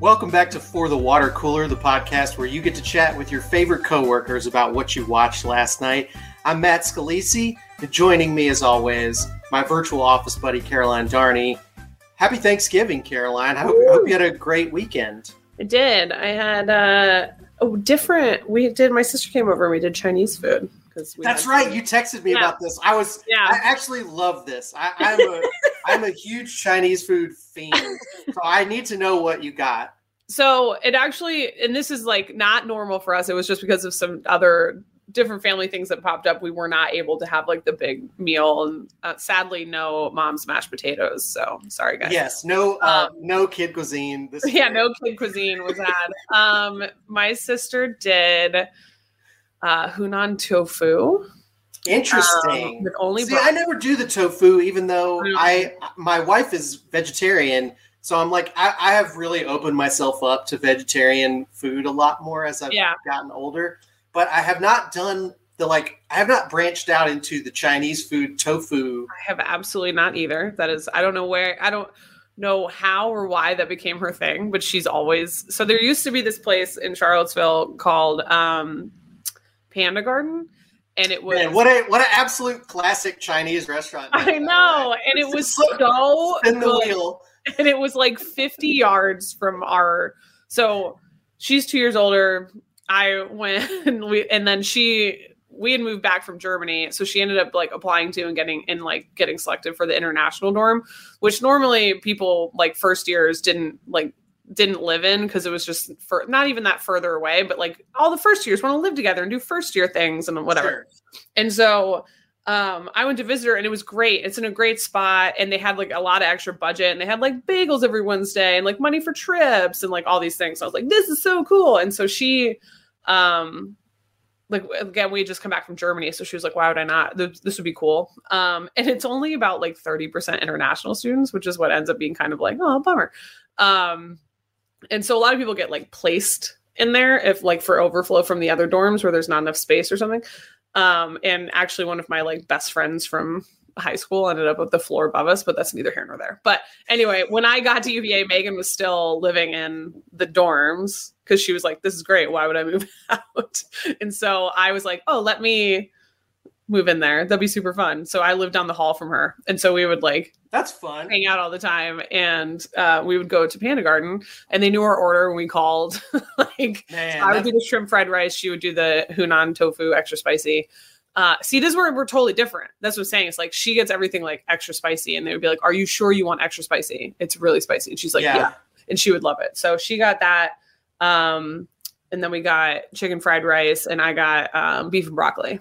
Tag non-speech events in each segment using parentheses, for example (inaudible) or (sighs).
Welcome back to For the Watercooler, the podcast where you get to chat with your favorite coworkers about what you watched last night. I'm Matt Scalisi. Joining me, as always, my virtual office buddy Caroline Darney. Happy Thanksgiving, Caroline. I hope, hope you had a great weekend. I did. I had uh, a different. We did. My sister came over and we did Chinese food because That's right. You texted me Yeah. about this. I was. Yeah. I actually love this. I, I'm a. (laughs) I'm a huge Chinese food fiend, so I need to know what you got. So it actually, and this is like not normal for us. It was just because of some other different family things that popped up. We were not able to have like the big meal, and uh, sadly, no mom's mashed potatoes. So sorry, guys. Yes. No. Uh, Um, no kid cuisine. This (laughs) yeah, year. no kid cuisine was had. um, my sister did uh, Hunan tofu. Interesting. Um, with only See, I never do the tofu, even though Mm. I my wife is vegetarian. So I'm like, I, I have really opened myself up to vegetarian food a lot more as I've Yeah. gotten older. But I have not done the like, I have not branched out into the Chinese food tofu. I have absolutely not either. That is, I don't know where, I don't know how or why that became her thing, but she's always. So there used to be this place in Charlottesville called um, Panda Garden, and it was. Man, what a what an absolute classic Chinese restaurant. I know, and it was so in the wheel. and it was like 50 yards from our so she's two years older i went (laughs) and we and then she we had moved back from germany so she ended up like applying to and getting and like getting selected for the international dorm which normally people like first years didn't like didn't live in because it was just for not even that further away but like all the first years want to live together and do first year things and whatever Sure. and so um, I went to visit her and it was great. It's in a great spot and they had like a lot of extra budget and they had like bagels every Wednesday and like money for trips and like all these things. So I was like, this is so cool. And so she, um, like again, we had just come back from Germany, so she was like, "Why would I not? This, this would be cool." Um, and it's only about like thirty percent international students, which is what ends up being kind of like, oh, bummer. Um, and so a lot of people get like placed in there if like for overflow from the other dorms where there's not enough space or something. Um, and actually, one of my like best friends from high school ended up with the floor above us, but that's neither here nor there. But anyway, when I got to UVA, Megan was still living in the dorms because she was like, "This is great. Why would I move (laughs) out?" And so I was like, "Oh, let me move in there. That'd be super fun." So I lived down the hall from her, and so we would like That's fun. hang out all the time, and uh, we would go to Panda Garden, and they knew our order when we called. (laughs) like Man, I would do the shrimp fried rice. She would do the Hunan tofu extra spicy. Uh, see, this is where we're totally different. That's what I'm saying. It's like she gets everything like extra spicy, and they would be like, "Are you sure you want extra spicy? It's really spicy." And she's like, Yeah. "Yeah,", and she would love it. So she got that, um, and then we got chicken fried rice, and I got um, beef and broccoli.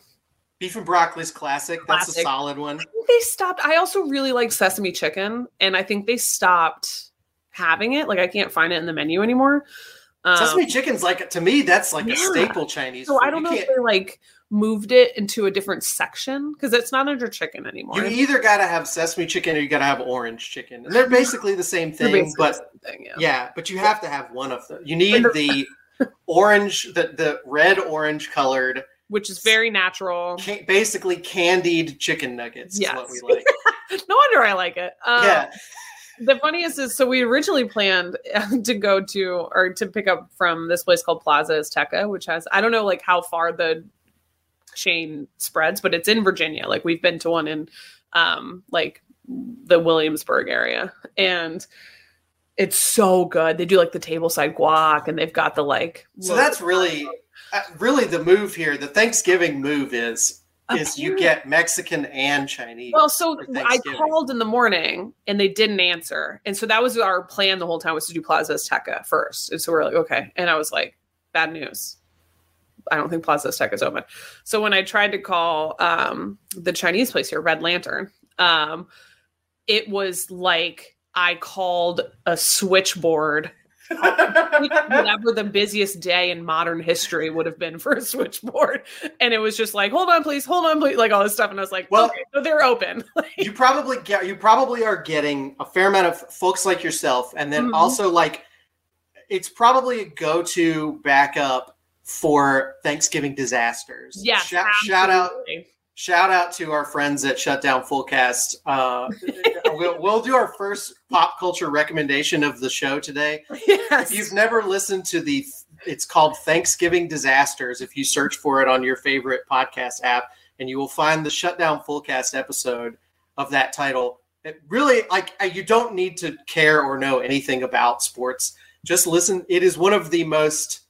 Beef and broccoli's classic. That's a solid one. I think they stopped. I also really like sesame chicken, and I think they stopped having it. Like I can't find it in the menu anymore. Um, Sesame chicken's like to me. That's like a staple Chinese. So food. I don't You know if can't- they like moved it into a different section because it's not under chicken anymore. You either got to have sesame chicken or you got to have orange chicken, and they're basically the same thing. But same thing, yeah. yeah, but you have to have one of them. You need the (laughs) orange, the the red orange colored, which is very natural. ca- basically candied chicken nuggets. Is what Yes. we like. (laughs) No wonder I like it. Um, yeah, The funniest is, so we originally planned (laughs) to go to or to pick up from this place called Plaza Azteca, which has I don't know like how far the chain spreads, but it's in Virginia. Like we've been to one in um like the Williamsburg area, and it's so good. They do like the tableside guac, and they've got the like. so that's really, uh, really the move here. The Thanksgiving move is is you get Mexican and Chinese. Well, so I called in the morning and they didn't answer. And so that was our plan the whole time was to do Plaza Azteca first. And so we're like, okay. And I was like, bad news. I don't think Plaza Azteca is open. So when I tried to call um, the Chinese place here, Red Lantern, um, it was like I called a switchboard. Whatever the busiest day in modern history would have been for a switchboard, and it was just like, "Hold on, please, hold on, please," like all this stuff, and I was like, Well- "Okay, so they're open." (laughs) you probably get you probably are getting a fair amount of folks like yourself and then Mhm. also like it's probably a go-to backup for thanksgiving disasters Yeah, shout, shout out. Shout out to our friends at Shutdown Fullcast. Uh, (laughs) we'll, we'll do our first pop culture recommendation of the show today. Yes. If you've never listened to the, it's called Thanksgiving Disasters. If you search for it on your favorite podcast app, and you will find the Shutdown Fullcast episode of that title. It really, like, uh, you don't need to care or know anything about sports. Just listen. It is one of the most,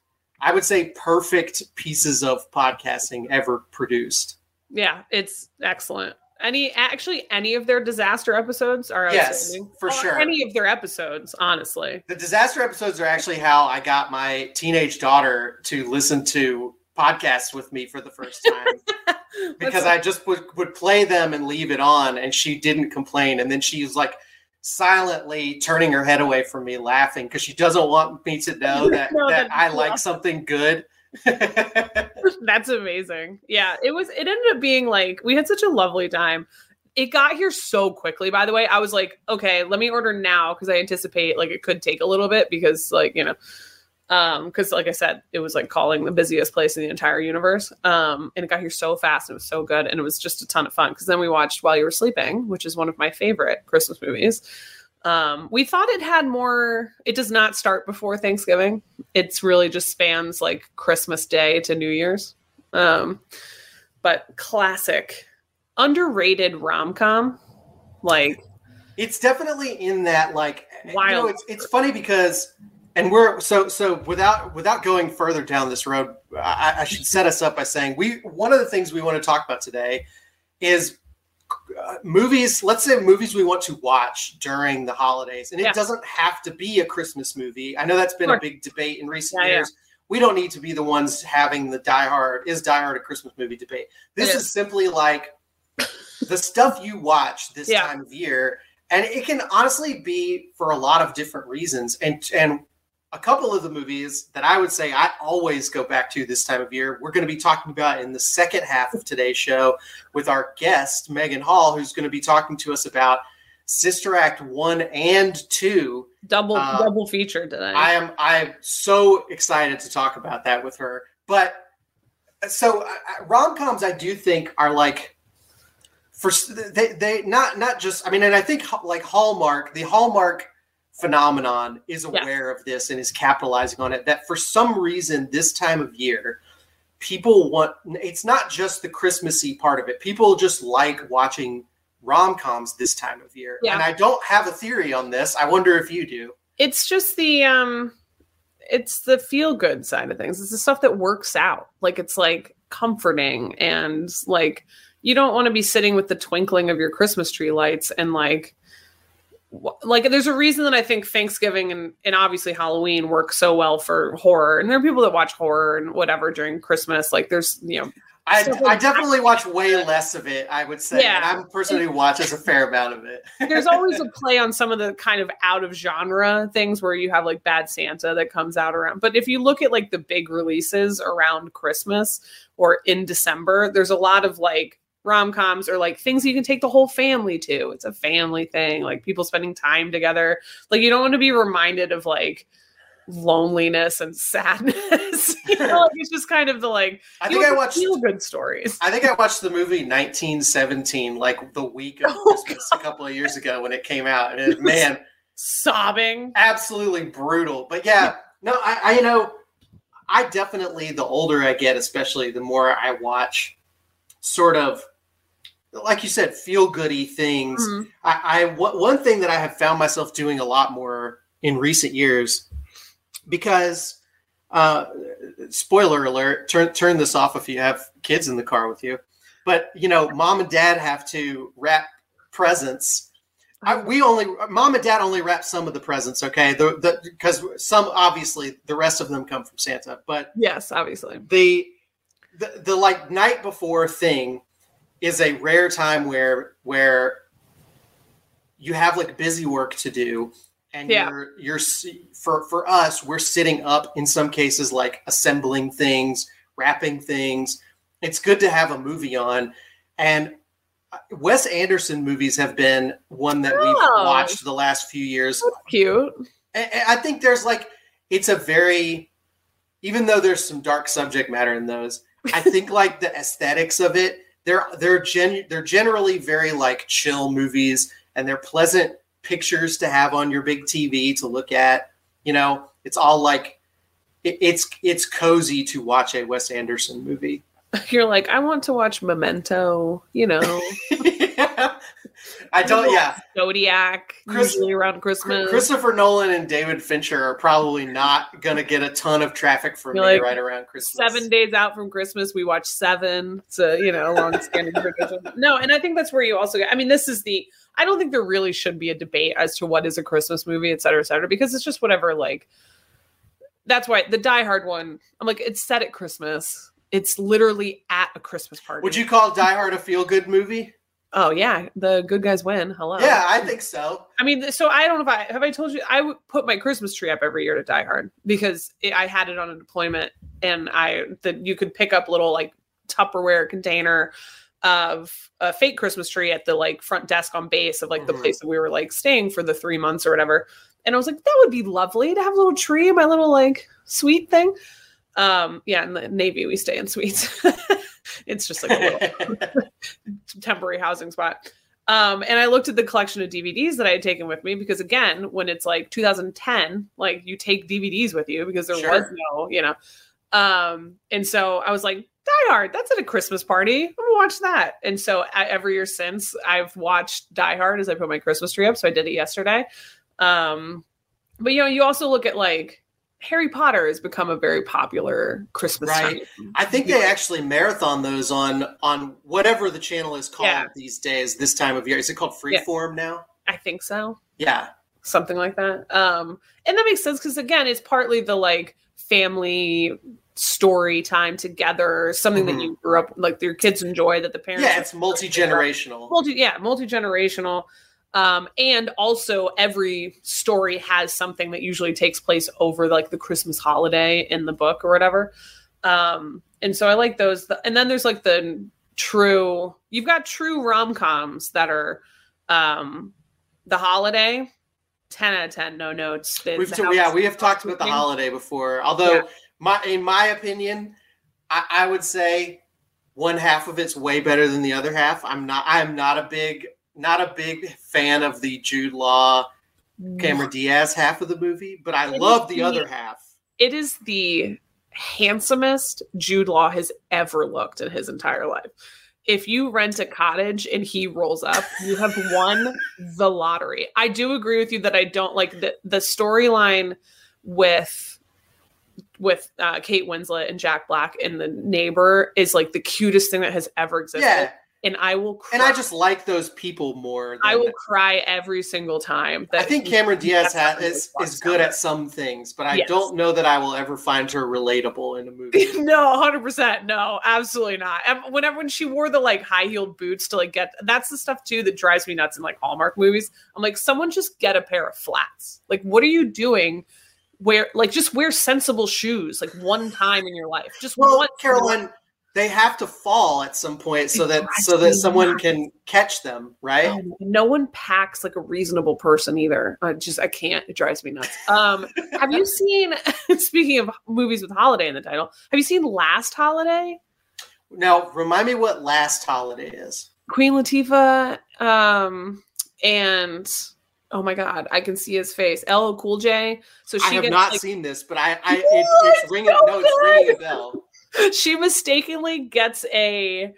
I would say, perfect pieces of podcasting ever produced. Yeah, it's excellent. Any actually any of their disaster episodes are Yes, for Or sure. Any of their episodes, honestly. The disaster episodes are actually how I got my teenage daughter to listen to podcasts with me for the first (laughs) time. because I just would, would play them and leave it on, and she didn't complain. And then she was like silently turning her head away from me, laughing because she doesn't want me to know that, (laughs) No, that that- I (laughs) like something good. (laughs) (laughs) That's amazing. Yeah, it was. It ended up being like we had such a lovely time. It got here so quickly. By the way, I was like, okay, let me order now because I anticipate like it could take a little bit because like you know, um, because like I said, it was like calling the busiest place in the entire universe. Um, and it got here so fast. It was so good, and it was just a ton of fun. Because then we watched While You Were Sleeping, which is one of my favorite Christmas movies. Um, we thought it had more. It does not start before Thanksgiving. It's really just spans like Christmas Day to New Year's. Um, but classic, underrated rom com. Like it's definitely in that like you know, it's, it's funny because and we're so so without without going further down this road I, I should set us up by saying we one of the things we want to talk about today is uh, movies let's say movies we want to watch during the holidays and it Yeah. doesn't have to be a christmas movie i know that's been a big debate in recent Yeah, yeah. years we don't need to be the ones having the die hard is die hard a christmas movie debate this is simply like the stuff you watch this Yeah. time of year and it can honestly be for a lot of different reasons and and a couple of the movies that i would say i always go back to this time of year we're going to be talking about in the second half of today's show with our guest Meghan Hall who's going to be talking to us about sister act 1 and 2 double Uh, double feature today. I am I'm so excited to talk about that with her. But so rom coms, I do think are like for they they not not just I mean, and I think like Hallmark, the Hallmark phenomenon is Yes. aware of this and is capitalizing on it. That for some reason this time of year. People want it's not just the Christmassy part of it. People just like watching rom coms this time of year. Yeah. And I don't have a theory on this. I wonder if you do. it's just the um it's the feel good side of things it's the stuff that works out like it's like comforting and like you don't want to be sitting with the twinkling of your christmas tree lights and like like there's a reason that i think thanksgiving and, and obviously halloween work so well for horror and there are people that watch horror and whatever during christmas like there's you know I, So, I definitely watch way less of it, I would say. Yeah. And I'm a person who watches a fair amount of it. (laughs) there's always a play on some of the kind of out of genre things where you have like Bad Santa that comes out around. But if you look at like the big releases around Christmas or in December, there's a lot of like rom coms or like things you can take the whole family to. It's a family thing, like people spending time together. Like you don't want to be reminded of like loneliness and (laughs) sadness. you know, like it's just kind of the like I think I watched feel good stories. I think I watched the movie 1917 like the week of (laughs) Oh, Christmas a couple of years ago when it came out. And it, man, Sobbing. absolutely brutal. But yeah, no, I, I you know, I definitely the older I get, especially the more I watch sort of like you said, feel goody things. Mhm. I, I one thing that I have found myself doing a lot more in recent years, because uh, spoiler alert, turn turn this off if you have kids in the car with you. But you know, mom and dad have to wrap presents. I, we only mom and dad only wrap some of the presents, okay? The the because some obviously the rest of them come from Santa, but Yes, obviously. the the, the like night before thing is a rare time where where you have like busy work to do and Yeah. you're you're for for us we're sitting up in some cases like assembling things wrapping things it's good to have a movie on and uh, Wes Anderson movies have been one that we've Oh. watched the last few years Cute. and I think there's like it's a very even though there's some dark subject matter in those, I think like the aesthetics of it, they're they're gen they're generally very like chill movies and they're pleasant pictures to have on your big TV to look at. You know, it's all like it, it's it's cozy to watch a Wes Anderson movie. (laughs) You're like, I want to watch Memento, you know. (laughs) I don't. Yeah, Zodiac. Chris- usually around Christmas. Christopher Nolan and David Fincher are probably not gonna get a ton of traffic from You're me like, right around Christmas. Seven days out from Christmas, we watch Seven. It's a you know long standing tradition. (laughs) No, and I think that's where you also get. I mean, this is the. I don't think there really should be a debate as to what is a Christmas movie, et cetera, et cetera, because it's just whatever. Like, that's why the Die Hard one. I'm like, it's set at Christmas. It's literally at a Christmas party. Would you call Die Hard a feel good movie? Oh yeah, the good guys win. Hello. Yeah, I think so. I mean, so I don't know if I have I told you I would put my Christmas tree up every year to Die Hard because it, I had it on a deployment and I that you could pick up little like Tupperware container of a fake Christmas tree at the like front desk on base of like the Mhm. place that we were like staying for the three months or whatever. And I was like, that would be lovely to have a little tree, my little like sweet thing. Um, yeah, in the Navy we stay in suites. (laughs) it's just like a little (laughs) temporary housing spot. Um, and I looked at the collection of DVDs that I had taken with me because again, when it's like 2010, like you take DVDs with you because there Sure. was no, you know. Um, and so I was like, Die Hard, that's at a Christmas party. I'm gonna watch that. And so I, every year since I've watched Die Hard as I put my Christmas tree up. So I did it yesterday. Um, but you know, you also look at like Harry Potter has become a very popular Christmas Right. time. I think they actually marathon those on on whatever the channel is called Yeah. these days. This time of year, is it called Yeah. Freeform now? I think so. Yeah, something like that. Um, and that makes sense because again, it's partly the like family story time together, something Mhm. that you grew up like your kids enjoy that the parents. yeah. It's multi generational. multi yeah multi generational. Um, and also every story has something that usually takes place over like the Christmas holiday in the book or whatever. Um, and so I like those. And then there's like the true. You've got true rom coms that are um, the holiday. 10 out of 10 no notes We've t- yeah, we have talked about the holiday before. Although, Yeah. my in my opinion, I, I would say one half of it's way better than the other half. I'm not. I am not a big not a big fan of the Jude Law Cameron Diaz half of the movie, but I It love the the- other half. it is the handsomest Jude Law has ever looked in his entire life. If you rent a cottage and he rolls up, you have won the lottery. I do agree with you that I don't like the the storyline with with uh, Kate Winslet and Jack Black and the neighbor is like the cutest thing that has ever existed. Yeah, And I will cry. and I just like those people more. I will cry every single time. That I think Cameron Diaz ha- That's is, good at some things, but I Yes. don't know that I will ever find her relatable in a movie. (laughs) no, hundred percent, no, absolutely not. And whenever when she wore the like high heeled boots to like get that's the stuff too that drives me nuts in like Hallmark movies. I'm like, someone just get a pair of flats. Like, what are you doing? Wear like just wear sensible shoes like one time in your life. Just well, one Caroline, they have to fall at some point so that so that someone can catch them, right? Oh, no one packs like a reasonable person either. I just I can't. It drives me nuts. Um, have you (laughs) seen? (laughs) speaking of movies with holiday in the title, have you seen Last Holiday? Now, remind me what last holiday is. Queen Latifah, um, and oh my god, I can see his face. LL Cool J. So I she have gets not like, seen this, but I, I it, it's ringing. So no, it's ringing a bell. (laughs) she mistakenly gets a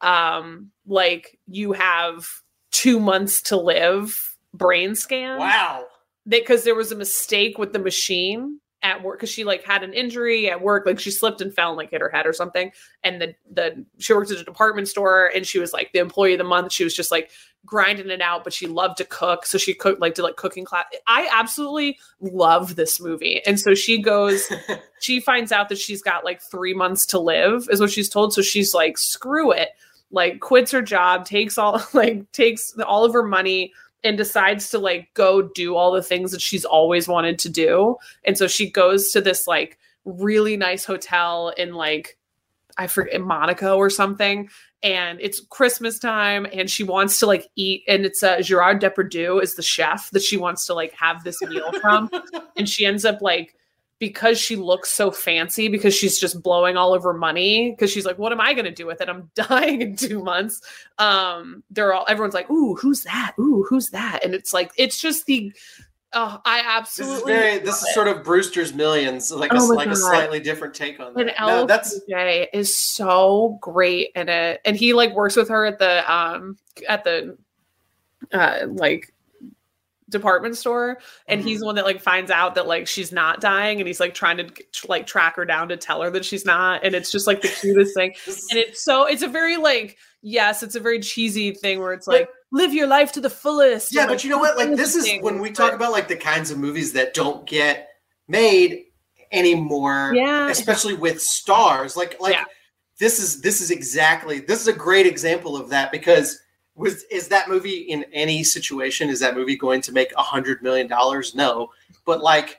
um like you have two months to live brain scan. Wow. because there was a mistake with the machine at work because she like had an injury at work like she slipped and fell and like hit her head or something. And the the she worked at a department store and she was like the employee of the month. She was just like grinding it out but she loved to cook. So she cooked like did like cooking class i absolutely love this movie. And so she goes (laughs) she finds out that she's got like three months to live is what she's told. So she's like screw it. Like quits her job takes all (laughs) like takes all of her money and decides to like go do all the things that she's always wanted to do. And so she goes to this like really nice hotel in like i forget monaco or something and it's christmas time and she wants to like eat and it's uh, gerard depardieu is the chef that she wants to like have this meal from. (laughs) And she ends up like because she looks so fancy because she's just blowing all of her money because she's like what am i going to do with it? I'm (laughs) dying in two months. Um they're all everyone's like ooh who's that? Ooh who's that? And it's like it's just the oh i absolutely this is very this is sort of brewster's millions like Oh a like a slightly different take on and that. No, that's LPJ is so great in it and he like works with her at the um at the uh like department store and Mhm. he's the one that like finds out that like she's not dying and he's like trying to like track her down to tell her that she's not and it's just like the cutest thing (laughs) and it's so it's a very like yes it's a very cheesy thing where it's like live your life to the fullest yeah and, but you know what like this is when we but- talk about like the kinds of movies that don't get made anymore yeah especially with stars like like Yeah. this is this is exactly this is a great example of that because was is that movie in any situation is that movie going to make a hundred million dollars no but like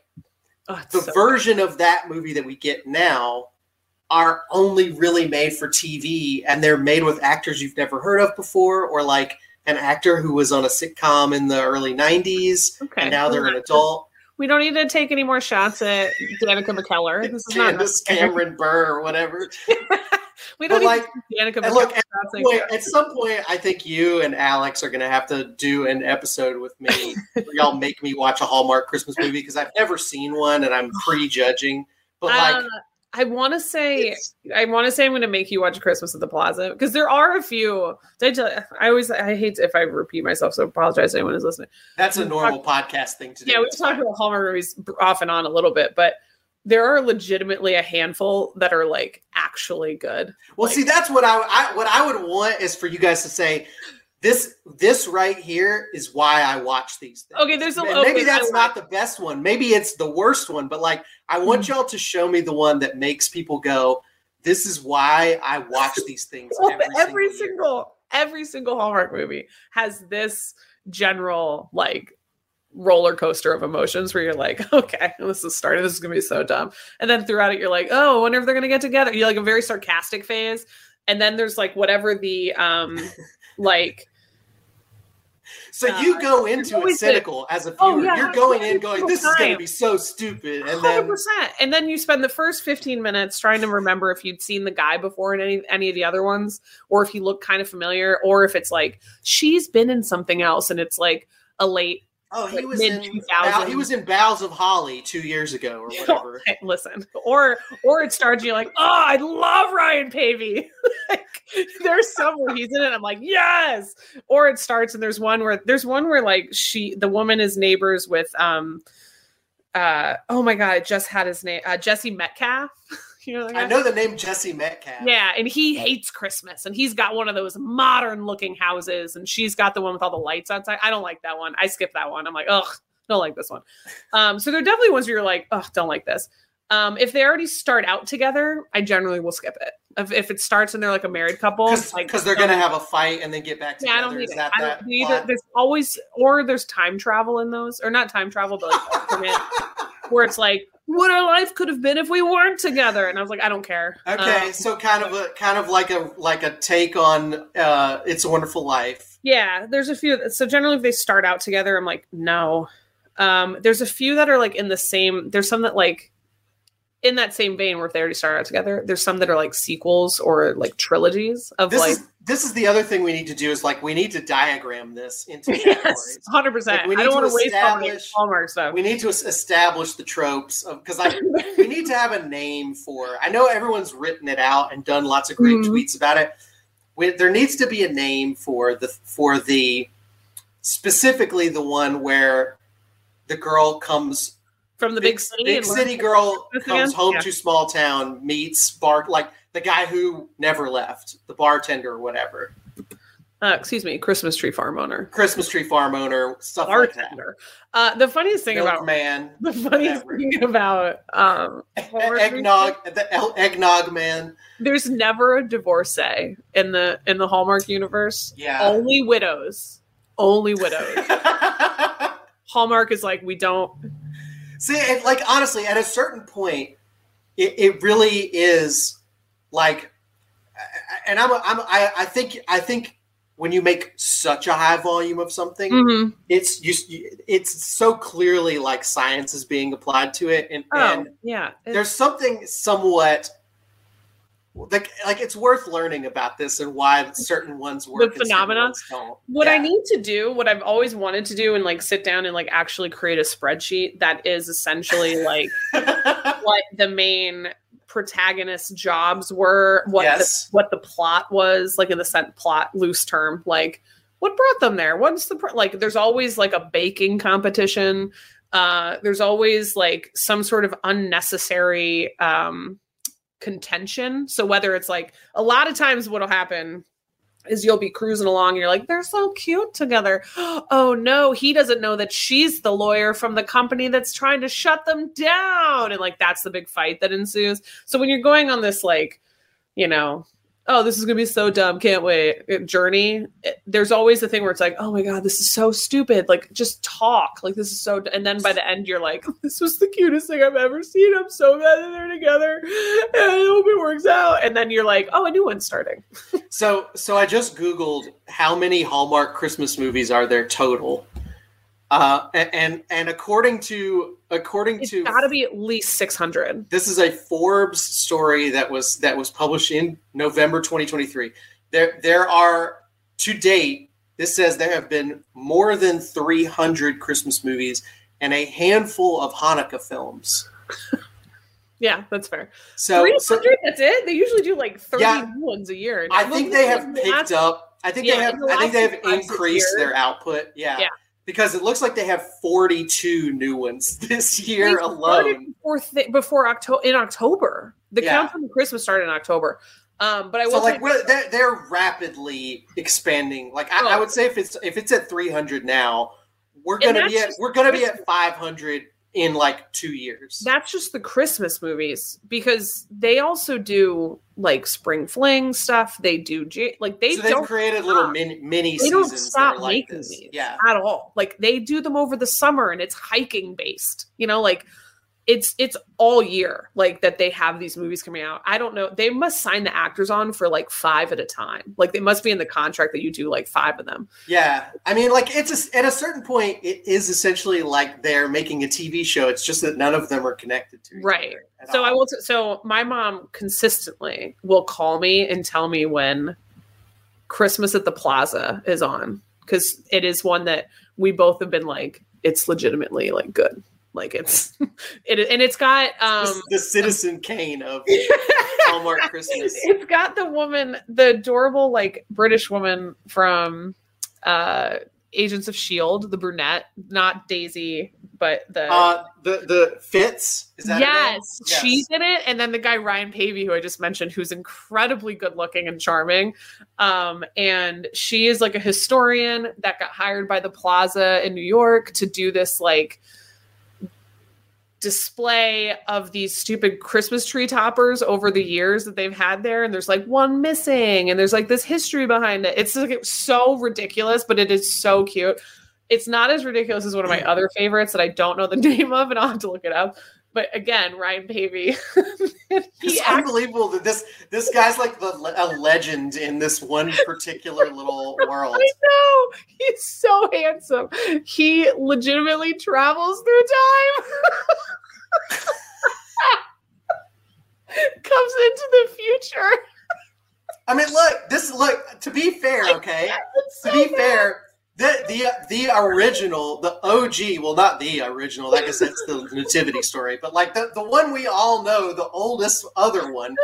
Oh, the so- version of that movie that we get now are only really made for tv and they're made with actors you've never heard of before or like an actor who was on a sitcom in the early 90s okay and now they're an adult we don't need to take any more shots at Danica McKellar. This is not Candace necessary. Cameron Bure or whatever. (laughs) we don't like, Danica look, at Wait, that. at some point, I think you and Alex are going to have to do an episode with me (laughs) where y'all make me watch a Hallmark Christmas movie because I've never seen one and I'm (sighs) prejudging. But like, Uh, I want to say, I want to say, I'm going to make you watch Christmas at the Plaza because there are a few. Did I, tell- I always, I hate if I repeat myself, so apologize to anyone who's listening. that's a normal podcast thing to do. Yeah, we It's talked about Hallmark movies off and on a little bit, but there are legitimately a handful that are like actually good. Well, like- see, that's what I, I what I would want is for you guys to say. This this right here is why I watch these things. Okay, there's a- And maybe that's not the best one. Maybe it's the worst one. But like, I want Mm. y'all to show me the one that makes people go, "This is why I watch these things." (laughs) Well, Every, every, single, single every single Hallmark movie has this general like roller coaster of emotions where you're like, (laughs) okay, this is starting. This is gonna be so dumb. And then throughout it, you're like, oh, I wonder if they're gonna get together. You're like a very sarcastic phase. And then there's like whatever the um (laughs) like So Uh, you go into it always the- cynical as a viewer. Oh, yeah, You're going in going, single "This is going to be so stupid," and hundred then. And then you spend the first fifteen minutes trying to remember if you'd seen the guy before in any any of the other ones, or if he looked kind of familiar, or if it's like she's been in something else and it's like a late oh, he like was in mid-2000s. Bow- he was in Bowels of Holly two years ago or (laughs) whatever. (laughs) Listen or or it starts you're like oh i love Ryan Paevey (laughs) like, there's some where he's in it i'm like yes or it starts and there's one where there's one where like she the woman is neighbors with um uh oh my god i just had his name uh Jesse Metcalfe you know I know the name Jesse Metcalfe. yeah and he hates christmas and he's got one of those modern looking houses and she's got the one with all the lights outside i don't like that one. I skip that one. I'm like ugh don't like this one. Um so there are definitely ones where you're like oh don't like this. Um if they already start out together i generally will skip it. If, if it starts and they're like a married couple because like they're going to have a fight and then get back yeah together. i don't need Is it. that I don't need it. there's always or there's time travel in those or not time travel but like (laughs) alternate where it's like what our life could have been if we weren't together and i was like i don't care Okay, Um, so kind of a kind of like a like a take on uh It's a Wonderful Life. Yeah, there's a few. So generally, if they start out together, I'm like, no. Um, there's a few that are like in the same. There's some that like in that same vein where they already started out together. There's some that are like sequels or like trilogies of This like. is this is the other thing we need to do is like we need to diagram this into (laughs) Yes, categories. hundred percent. Like, we I need don't want to to waste all my establish- Hallmark stuff. We need to establish the tropes of because I we need to have a name for. I know everyone's written it out and done lots of great Mhm. tweets about it. We, there needs to be a name for the for the specifically the one where the girl comes From the big, city. big city girl comes again? home Yeah. to small town meets bar like the guy who never left the bartender or whatever Uh, excuse me, Christmas tree farm owner, christmas tree farm owner stuff like that bartender. Uh, the funniest thing about man, (laughs) the funniest whatever. thing about um, (laughs) eggnog the eggnog man there's never a divorcee in the in the Hallmark universe. yeah Only widows. Only widows. (laughs) Hallmark is like we don't. See, it, like honestly, at a certain point, it, it really is like, and I'm, I'm, I, I think, I think when you make such a high volume of something, Mhm. it's you, it's so clearly like science is being applied to it, and, Oh, and yeah. There's something somewhat like like it's worth learning about this and why certain ones work. certain phenomena? what Yeah. I need to do, what I've always wanted to do, and like sit down and like actually create a spreadsheet that is essentially like (laughs) what the main protagonist's jobs were, what Yes. the what the plot was, like in the set plot, loose term, like what brought them there? What's the like? There's always like a baking competition. Uh, there's always like some sort of unnecessary um, contention. So whether it's like a lot of times, what'll happen is you'll be cruising along and you're like, they're so cute together. (gasps) Oh no, he doesn't know that she's the lawyer from the company that's trying to shut them down. And like that's the big fight that ensues. So when you're going on this like, you know, oh, this is gonna be so dumb, can't wait journey, it- there's always the thing where it's like, oh my god, this is so stupid. Like just talk. Like this is so d-" and then by the end you're like, (laughs) this was the cutest thing I've ever seen. I'm so glad that they're together. And I hope it works out. And then you're like, oh, a new one's starting. (laughs) So so I just googled how many Hallmark Christmas movies are there total, uh, a- and and according to according It's to gotta be at least six hundred. this is a Forbes story that was that was published in November 2023. There there are to date. This says there have been more than 300 Christmas movies and a handful of Hanukkah films. (laughs) Yeah, that's fair. So, Three so. That's it. They usually do like thirty Yeah. new ones a year. I think they have picked last- up. I think Yeah, they have. the I think they have increased years. their output. Yeah. Yeah. Because it looks like they have 42 new ones (laughs) this year alone. before th- before October in October. The Yeah. countdown to Christmas started in October. Um, but I So like say- they're, they're rapidly expanding. Like I, I Oh. would say if it's if it's at 300 now, we're gonna be at we're gonna be at 500 in like two years. that's just the Christmas movies because they also do like spring fling stuff. They do like they so they've don't created little mini mini they don't stop like making these Yeah. at all. Like they do them over the summer and it's hiking based. You know, like it's it's all year like that they have these movies coming out. I don't know. They must sign the actors on for like five at a time. Like they must be in the contract that you do like five of them. Yeah, I mean, like it's a, at a certain point, it is essentially like they're making a TV show. It's just that none of them are connected to each Right. So I will. T- so my mom consistently will call me and tell me when Christmas at the Plaza is on because it is one that we both have been like it's legitimately like good. Like it's (laughs) it and it's got um the Citizen Kane of (laughs) Hallmark Christmas. it's got the woman, the adorable like British woman from uh Agents of Shield, the brunette, not Daisy, but the Uh, the the Fitz is that name? yes, she's in it, and then the guy Ryan Paevey, who I just mentioned, who's incredibly good looking and charming. Um, and she is like a historian that got hired by the Plaza in New York to do this like display of these stupid Christmas tree toppers over the years that they've had there. And there's like one missing, and there's like this history behind it. It's like so ridiculous, but it is so cute. It's not as ridiculous as one of my mm. other favorites that I don't know the (laughs) name of, and I'll have to look it up. But again, Ryan Paevey. (laughs) It's unbelievable that this this guy's like the, a legend in this one particular little (laughs) world. I know he's so handsome. He legitimately travels through time. (laughs) Comes into the future. I mean, look, this look. To be fair, okay. It's To be bad. fair, the the the original, the OG, well, not the original. I guess that's the nativity story, but like the the one we all know, the oldest other one,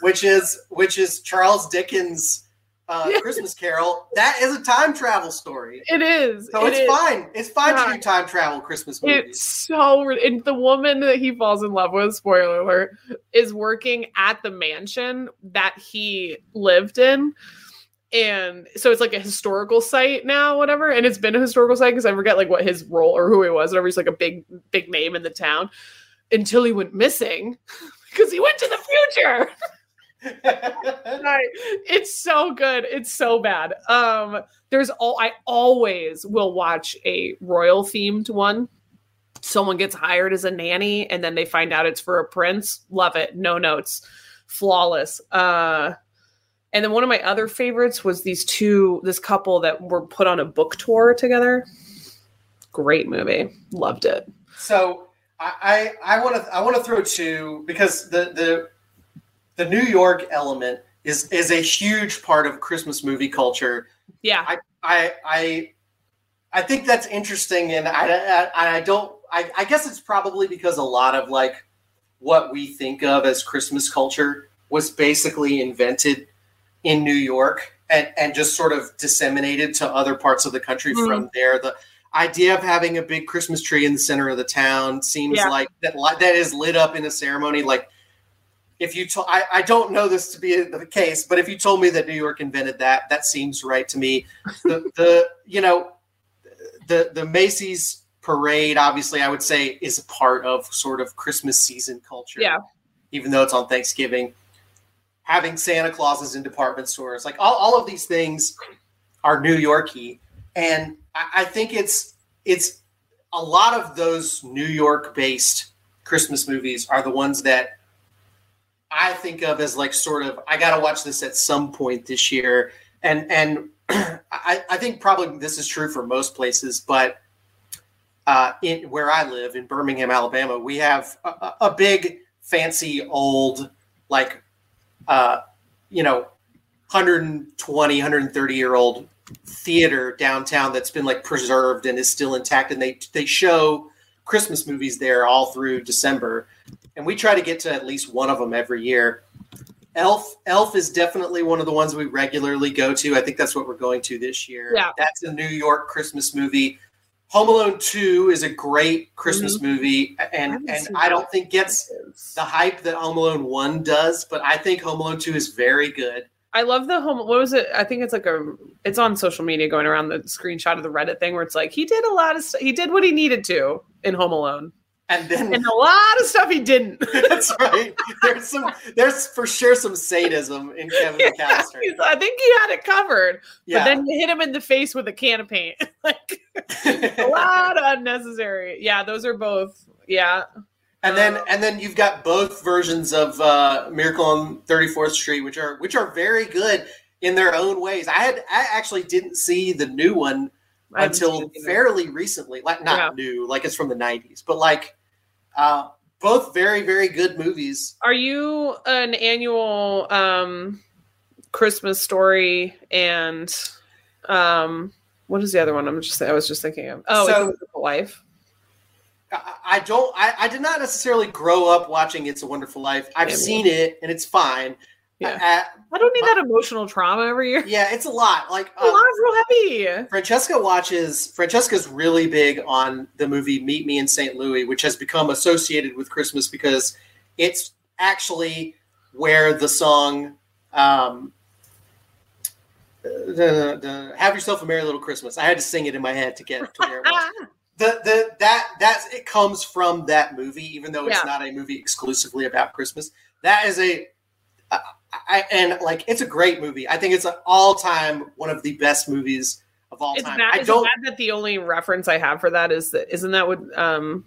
which is which is Charles Dickens' uh, Yeah. Christmas Carol. That is a time travel story, It is. so It it's is. fine. It's fine to do time travel Christmas It's so and the woman that he falls in love with, spoiler alert, is working at the mansion that he lived in. And so it's like a historical site now, whatever. And it's been a historical site because I forget like what his role or who he was, whatever. He's like a big, big name in the town until he went missing (laughs) because he went to the future. (laughs) Right. It's so good. It's so bad. Um, there's all I always will watch a royal themed one. Someone gets hired as a nanny and then they find out it's for a prince. Love it. No notes. Flawless. Uh And then one of my other favorites was these two, this couple that were put on a book tour together. Great movie. Loved it. So I I want to I want to throw two because the the the New York element is is a huge part of Christmas movie culture. Yeah. I I I, I think that's interesting, and I I, I don't. I, I guess it's probably because a lot of like what we think of as Christmas culture was basically invented in New York and, and just sort of disseminated to other parts of the country Mhm. from there. The idea of having a big Christmas tree in the center of the town seems Yeah. like that that is lit up in a ceremony. Like if you told, I, I don't know this to be the case, but if you told me that New York invented that, that seems right to me. The, (laughs) the you know, the the Macy's parade, obviously, I would say is a part of sort of Christmas season culture. Yeah. Even though it's on Thanksgiving, having Santa Clauses in department stores, like all, all of these things are New Yorky, and I, I think it's it's a lot of those New York based Christmas movies are the ones that I think of as like sort of I got to watch this at some point this year, and and (clears throat) I, I think probably this is true for most places, but uh, in where I live in Birmingham, Alabama, we have a- a big, fancy, old, like, uh, you know, 120, 130 year old theater downtown that's been like preserved and is still intact, and they they show Christmas movies there all through December, and we try to get to at least one of them every year. Elf Elf is definitely one of the ones we regularly go to. I think that's what we're going to this year. Yeah. That's a New York Christmas movie. Home Alone 2 is a great Christmas mm-hmm. movie and haven't and I don't think gets the hype that Home Alone 1 does, but I think Home Alone 2 is very good. I love the home. What was it? I think it's like a. It's on social media going around the screenshot of the Reddit thing where it's like he did a lot of. St- he did what he needed to in Home Alone, And then and a lot of stuff he didn't. (laughs) that's right. There's some there's for sure some sadism in Kevin Yeah, McCallister. I think he had it covered, Yeah. but then you hit him in the face with a can of paint. (laughs) like a lot of unnecessary. Yeah, those are both. Yeah, And then and then you've got both versions of uh, Miracle on 34th Street, which are which are very good in their own ways. I had I actually didn't see the new one until seen it either. fairly recently. Like not Yeah. new, like it's from the 90s, but like uh, both very very good movies. Are you an annual um Christmas story and um what is the other one? I'm just I was just thinking of. Oh, So- It's a Wonderful Life. I, don't. I, I did not necessarily grow up watching It's a Wonderful Life. I've seen it and it's fine. Yeah. Uh, I don't need that emotional trauma every year. yeah, it's a lot. Like A lot uh, is real heavy. Francesca watches. Francesca's really big on the movie Meet Me in St. Louis, which has become associated with Christmas because it's actually where the song um, the, the, "Have Yourself a Merry Little Christmas." I had to sing it in my head to get to where it was. (laughs) the the that that's it comes from that movie, even though it's Yeah. not a movie exclusively about Christmas. That is a I, and like it's a great movie. I think it's an all time one of the best movies of all It's time. bad, I don't. bad that the only reference I have for that is that isn't that what um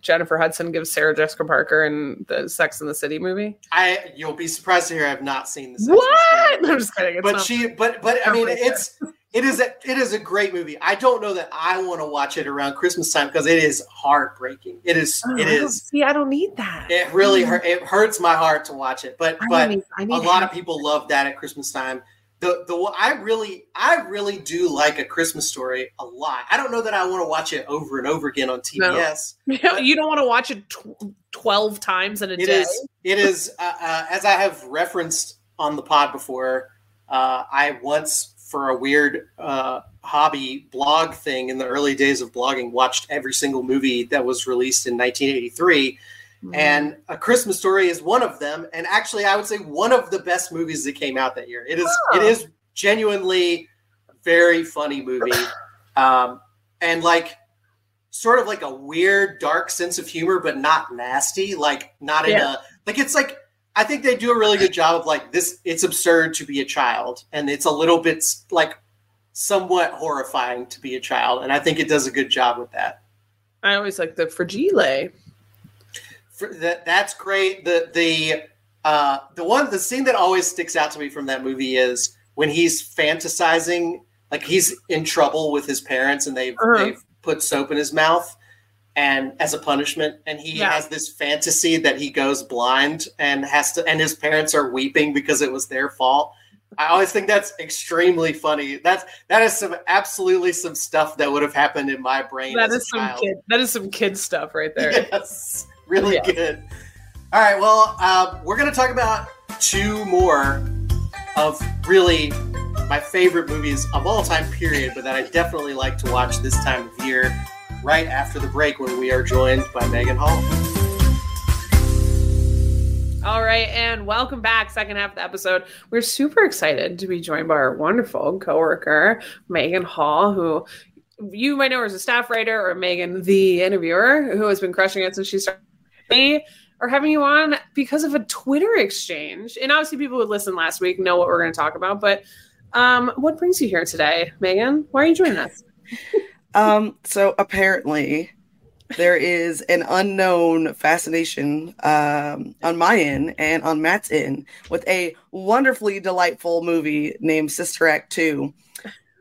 Jennifer Hudson gives Sarah Jessica Parker in the Sex and the City movie? I you'll be surprised to hear I have not seen this. Sex and the What? (laughs) I'm just kidding. But she, but but I mean, it's it is a it is a great movie. I don't know that I want to watch it around Christmas time because it is heartbreaking. It is Oh, it is See, I don't need that. it really hurt. It hurts my heart to watch it. But I but need, I a need lot of people love that at Christmas time. The the I really I really do like a Christmas story a lot. I don't know that I want to watch it over and over again on TBS. (laughs) you don't want to watch it tw- 12 times in a It day. is it is uh, uh, as I have referenced on the pod before. Uh, I once for a weird uh, hobby blog thing in the early days of blogging watched every single movie that was released in 1983 Mm-hmm. and a christmas story is one of them and actually i would say one of the best movies that came out that year it is Oh. it is genuinely very funny movie um and like sort of like a weird dark sense of humor but not nasty like not in Yeah. a like it's like i think they do a really good job of like this it's absurd to be a child and it's a little bit like somewhat horrifying to be a child and i think it does a good job with that I always like the fragile. for that that's great. The the Uh, the one, the scene that always sticks out to me from that movie is when he's fantasizing, like he's in trouble with his parents, and they've Uh-huh. they've put soap in his mouth, and as a punishment, and he Yeah. has this fantasy that he goes blind and has to, and his parents are weeping because it was their fault. I always think that's extremely funny. That's that is some absolutely some stuff that would have happened in my brain. That a some child. kid. That is some kid stuff right there. Yes, really Yeah. good. All right, well, uh, we're going to talk about two more of really my favorite movies of all time, period, but that I definitely like to watch this time of year, right after the break when we are joined by Meghan Hall. All right, and welcome back. Second half of the episode. We're super excited to be joined by our wonderful coworker, Meghan Hall, who you might know her as a staff writer, or Meghan, the interviewer, who has been crushing it since she started. We are having you on because of a Twitter exchange. And obviously, people who listened last week know what we're going to talk about. But um, what brings you here today, Meghan? Why are you joining us? (laughs) Um, so apparently there is an unknown fascination um, on my end and on Matt's end with a wonderfully delightful movie named Sister Act 2.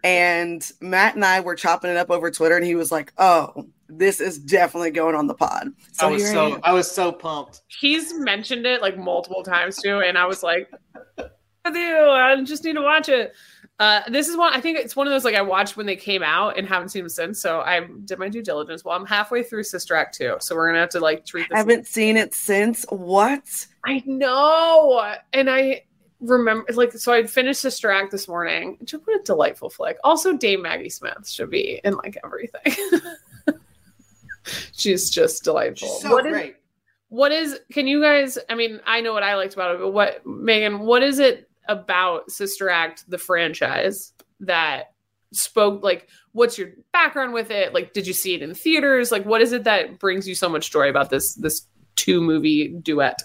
And Matt and I were chopping it up over Twitter, and he was like, Oh, this is definitely going on the pod. So I was here I so. I was so pumped. He's mentioned it like multiple times too, and I was like, with you, I just need to watch it. Uh, this is one I think it's one of those like I watched when they came out and haven't seen them since. So I did my due diligence. Well, I'm halfway through Sister Act 2, so we're gonna have to like treat this. haven't seen it since. What? I know, and I remember like so I'd finished Sister Act this morning. Just what a delightful flick. Also, Dame Maggie Smith should be in like everything. (laughs) She's just delightful. She's so What is- great. what is can you guys i mean i know what i liked about it but what meghan what is it about sister act the franchise that spoke like what's your background with it like did you see it in theaters like what is it that brings you so much joy about this this two movie duet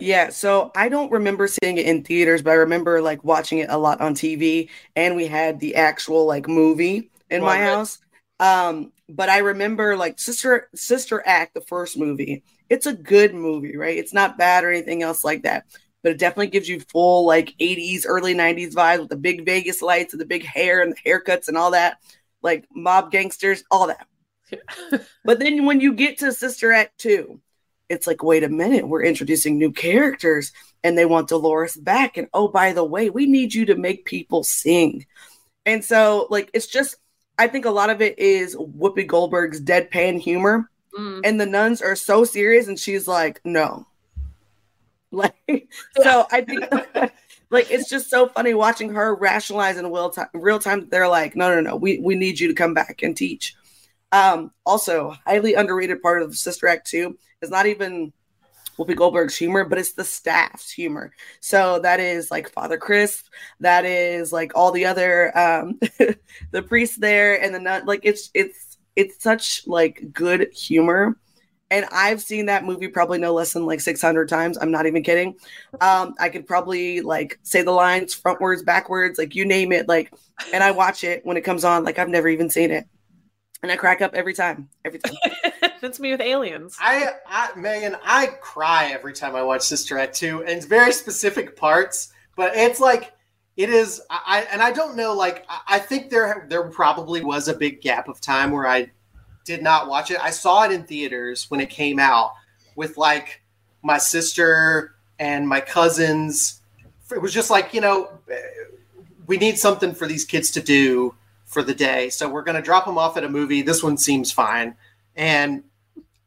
Yeah, so I don't remember seeing it in theaters, but I remember like watching it a lot on TV, and we had the actual like movie in my it. house. Um, but I remember like Sister Sister Act, the first movie. It's a good movie, right? It's not bad or anything else like that, but it definitely gives you full like 80s, early 90s vibes with the big Vegas lights and the big hair and the haircuts and all that, like mob gangsters, all that. (laughs) But then when you get to Sister Act 2, it's like, wait a minute, we're introducing new characters and they want Dolores back. And oh, by the way, we need you to make people sing. And so, like, it's just, I think a lot of it is Whoopi Goldberg's deadpan humor. Mm. And the nuns are so serious, and she's like, no. (laughs) Like, so I think, (laughs) like, it's just so funny watching her rationalize in real time. Real time, they're like, no, no, no, we, we need you to come back and teach. Um, also, highly underrated part of Sister Act 2 is not even Whoopi Goldberg's humor, but it's the staff's humor. So that is like Father Crisp, that is like all the other um (laughs) the priests there and the nun like it's it's it's such like good humor. And I've seen that movie probably no less than like 600 times. I'm not even kidding. Um, I could probably like say the lines frontwards, backwards, like you name it. Like, and I watch it when it comes on. Like I've never even seen it, and I crack up every time. Every time. (laughs) that's me with aliens I, I, Meghan, I cry every time I watch Sister Act 2, and it's very specific parts, but it's like it is. I, I and I don't know. Like I, I think there there probably was a big gap of time where I did not watch it. I saw it in theaters when it came out with like my sister and my cousins. It was just like you know, we need something for these kids to do for the day, so we're gonna drop them off at a movie. This one seems fine, and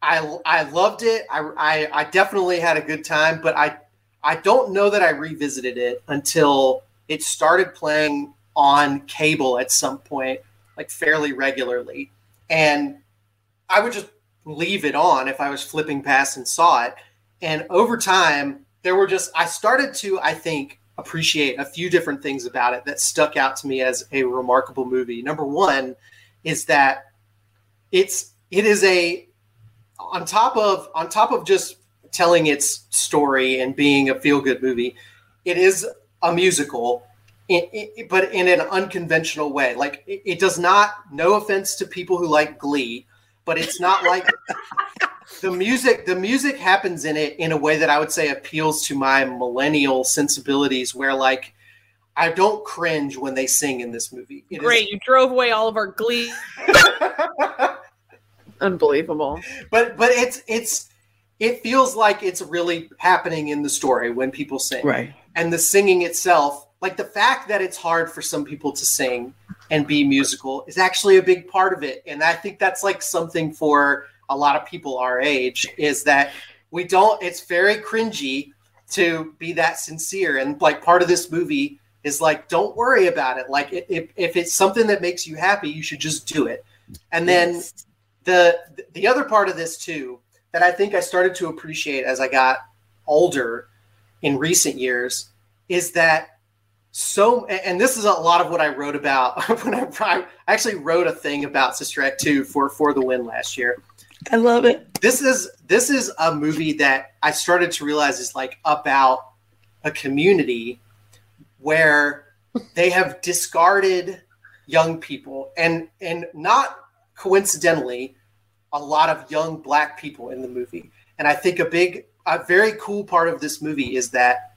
I I loved it. I, I I definitely had a good time, but I I don't know that I revisited it until it started playing on cable at some point, like fairly regularly, and I would just leave it on if I was flipping past and saw it. And over time, there were just I started to I think appreciate a few different things about it that stuck out to me as a remarkable movie. Number one is that it's it is a on top of on top of just telling its story and being a feel good movie, it is a musical, in, in- but in an unconventional way. Like it, it does not. No offense to people who like Glee, but it's not like the music the music happens in it in a way that I would say appeals to my millennial sensibilities where like I don't cringe when they sing in this movie. It Great, is... you drove away all of our glee. (laughs) Unbelievable. But but it's it's it feels like it's really happening in the story when people sing. Right. And the singing itself, like the fact that it's hard for some people to sing and be musical is actually a big part of it. And I think that's like something for a lot of people our age is that we don't it's very cringy to be that sincere. And like part of this movie is like don't worry about it. Like if, if it's something that makes you happy you should just do it. And then the the other part of this too that i think i started to appreciate as i got older in recent years is that so and this is a lot of what i wrote about (laughs) when I, I actually wrote a thing about sister act 2 for for the win last year I love it. This is this is a movie that I started to realize is like about a community where they have discarded young people and and not coincidentally a lot of young black people in the movie. And I think a big a very cool part of this movie is that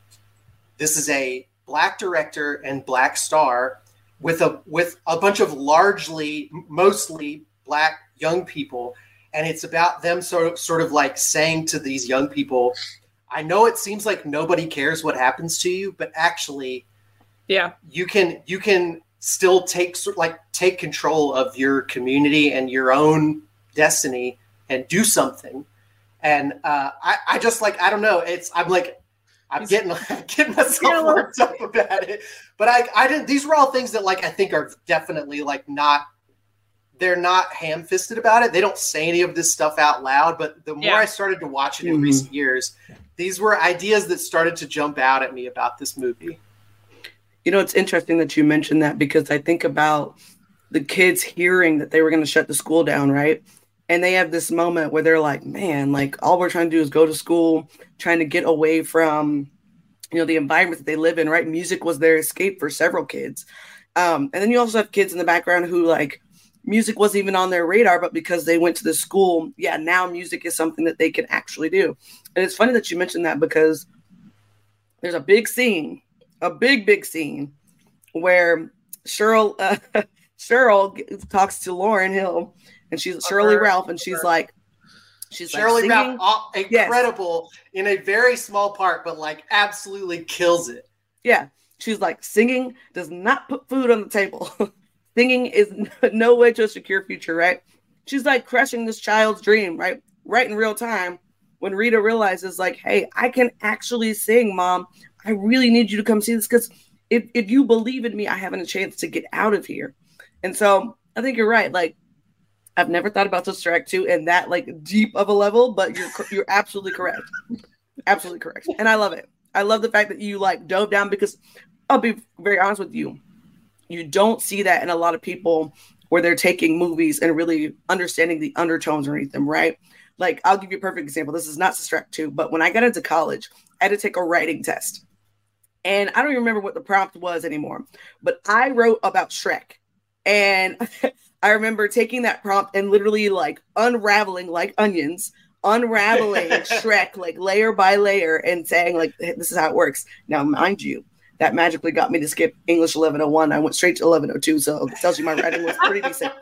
this is a black director and black star with a with a bunch of largely mostly black young people and it's about them sort of sort of like saying to these young people, I know it seems like nobody cares what happens to you, but actually, yeah, you can you can still take like take control of your community and your own destiny and do something. And uh, I, I just like I don't know. It's I'm like (laughs) I'm getting I'm getting myself worked up about it. But I I didn't. These were all things that like I think are definitely like not they're not ham-fisted about it. They don't say any of this stuff out loud, but the more yeah. I started to watch it in mm-hmm. recent years, these were ideas that started to jump out at me about this movie. You know, it's interesting that you mentioned that because I think about the kids hearing that they were going to shut the school down, right? And they have this moment where they're like, man, like all we're trying to do is go to school, trying to get away from, you know, the environment that they live in, right? Music was their escape for several kids. Um, and then you also have kids in the background who like music wasn't even on their radar, but because they went to the school, yeah, now music is something that they can actually do. And it's funny that you mentioned that because there's a big scene, a big, big scene where Cheryl, uh, (laughs) Cheryl talks to Lauryn Hill and she's Sheryl Lee Ralph, and she's like, she's Shirley like Ralph, incredible yes. in a very small part, but like absolutely kills it. Yeah. She's like, singing does not put food on the table. (laughs) Singing is no way to a secure future, right? She's like crushing this child's dream, right? Right in real time. When Rita realizes, like, hey, I can actually sing, mom. I really need you to come see this because if, if you believe in me, I haven't a chance to get out of here. And so I think you're right. Like, I've never thought about Sister 2 in that like deep of a level, but you're you're absolutely correct. absolutely correct. And I love it. I love the fact that you like dove down because I'll be very honest with you you don't see that in a lot of people where they're taking movies and really understanding the undertones underneath them, right? Like, I'll give you a perfect example. This is not Sister 2, but when I got into college, I had to take a writing test. And I don't even remember what the prompt was anymore, but I wrote about Shrek. And (laughs) I remember taking that prompt and literally like unraveling like onions, unraveling (laughs) Shrek like layer by layer and saying, like, this is how it works. Now, mind you, that magically got me to skip English 1101. I went straight to 1102, so it tells you my writing was pretty decent.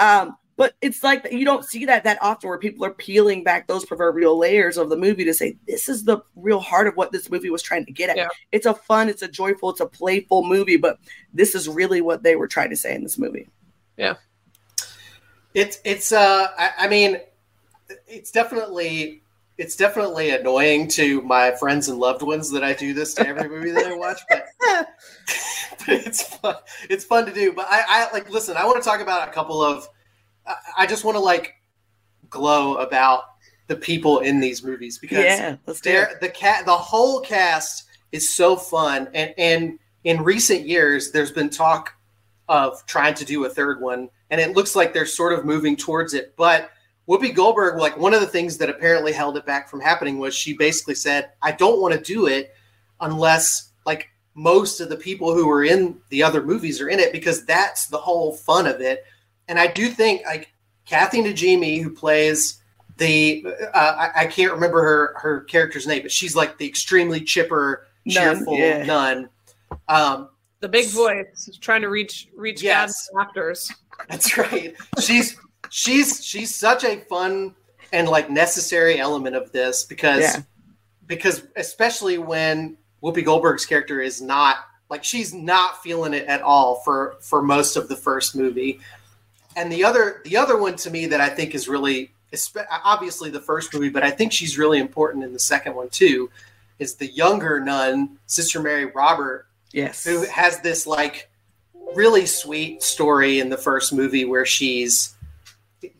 Um, but it's like you don't see that that often where people are peeling back those proverbial layers of the movie to say this is the real heart of what this movie was trying to get at. Yeah. It's a fun, it's a joyful, it's a playful movie, but this is really what they were trying to say in this movie. Yeah. It's it's uh I, I mean it's definitely it's definitely annoying to my friends and loved ones that I do this to every movie that I watch, but, (laughs) (laughs) but it's fun. It's fun to do. But I, I like listen. I want to talk about a couple of. I just want to like glow about the people in these movies because yeah, they're, the cat the whole cast is so fun and and in recent years there's been talk of trying to do a third one and it looks like they're sort of moving towards it but Whoopi Goldberg, like one of the things that apparently held it back from happening was she basically said, I don't want to do it unless like most of the people who are in the other movies are in it because that's the whole fun of it. And I do think like Kathy Najimy, who plays the uh, I, I can't remember her her character's name, but she's like the extremely chipper, Nun, cheerful yeah. nun. Um, The big voice trying to reach reach Yes. God's rafters. That's right. She's she's she's such a fun and like necessary element of this because Yeah. because especially when Whoopi Goldberg's character is not like she's not feeling it at all for for most of the first movie. And the other the other one to me that I think is really obviously the first movie, but I think she's really important in the second one too, is the younger nun, Sister Mary Robert, Yes. who has this like really sweet story in the first movie where she's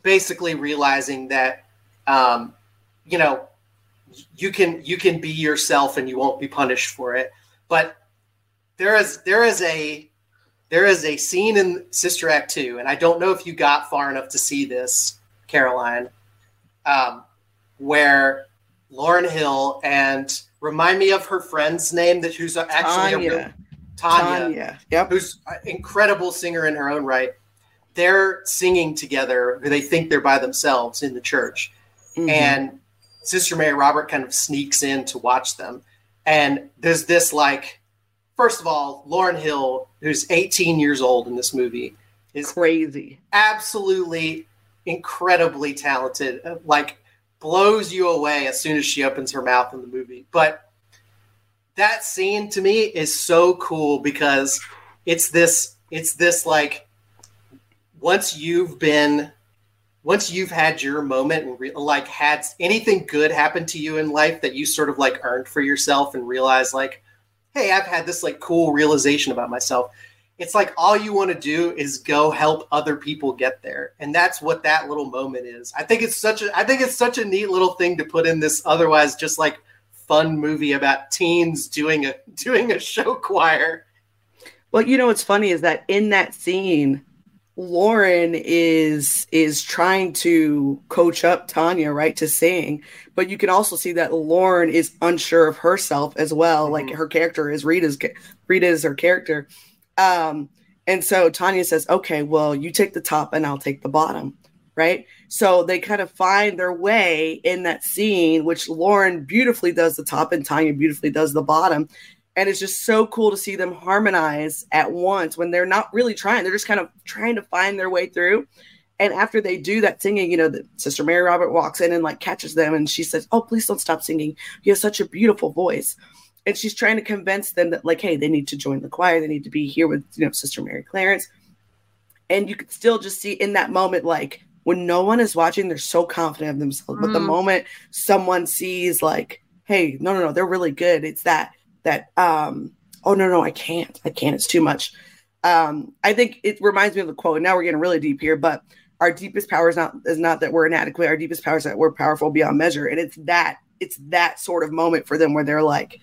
basically realizing that um, you know you can you can be yourself and you won't be punished for it. But there is there is a there is a scene in sister act 2 and i don't know if you got far enough to see this caroline um, where lauryn hill and remind me of her friend's name that who's actually a real, Tanya. Tanya. Yep. who's an incredible singer in her own right. They're singing together. They think they're by themselves in the church, Mhm. and Sister Mary Robert kind of sneaks in to watch them. And there's this like, first of all, Lauryn Hill, who's 18 years old in this movie, is crazy. absolutely incredibly talented. Like blows you away as soon as she opens her mouth in the movie. But that scene to me is so cool because it's this it's this like once you've been once you've had your moment and re- like had anything good happen to you in life that you sort of like earned for yourself and realize like hey i've had this like cool realization about myself. It's like all you want to do is go help other people get there. And that's what that little moment is. I think it's such a i think it's such a neat little thing to put in this otherwise just like fun movie about teens doing a doing a show choir Well, you know what's funny is that in that scene, Lauryn is is trying to coach up Tanya, right, to sing. But you can also see that Lauryn is unsure of herself as well. Like Mhm. her character is Rita's Rita is her character. Um, and so Tanya says, Okay, well, you take the top and I'll take the bottom. Right. So they kind of find their way in that scene, which Lauryn beautifully does the top and Tanya beautifully does the bottom. And it's just so cool to see them harmonize at once when they're not really trying. They're just kind of trying to find their way through. And after they do that singing you know the sister mary robert walks in and like catches them and she says oh please don't stop singing. You have such a beautiful voice. And she's trying to convince them that like hey they need to join the choir. They need to be here with you know sister mary clarence. And you could still just see in that moment like when no one is watching they're so confident of themselves. But the Mm. moment someone sees like hey no no no they're really good it's that that um oh no no i can't i can't it's too much. Um i think it reminds me of the quote now we're getting really deep here but our deepest power is not is not that we're inadequate. Our deepest power is that we're powerful beyond measure. And it's that it's that sort of moment for them where they're like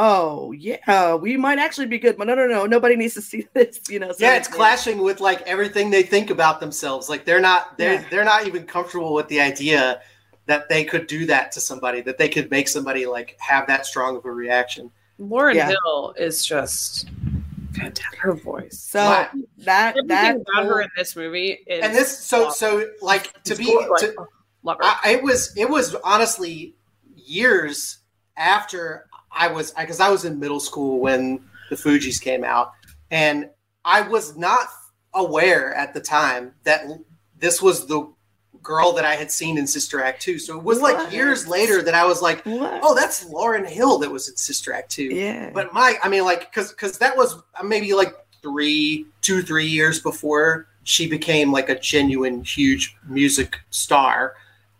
oh yeah we might actually be good but no no no nobody needs to see (laughs) this you know so yeah it's clashing with like everything they think about themselves like they're not they're Yeah. they're not even comfortable with the idea that they could do that to somebody that they could make somebody like have that strong of a reaction Lauryn Yeah. Hill is just fantastic. Her voice. so Wow. that Everything that about her in this movie is and this so so like to It's be cool, like, to, love her. I, it was it was honestly years after I was because I was in middle school when the Fugees came out, and I was not aware at the time that this was the girl that I had seen in Sister Act two. So it was like years later that I was like, what oh, that's Lauryn Hill that was in Sister Act two. yeah But my, I mean, like, because because that was maybe like three, two, three years before she became like a genuine huge music star.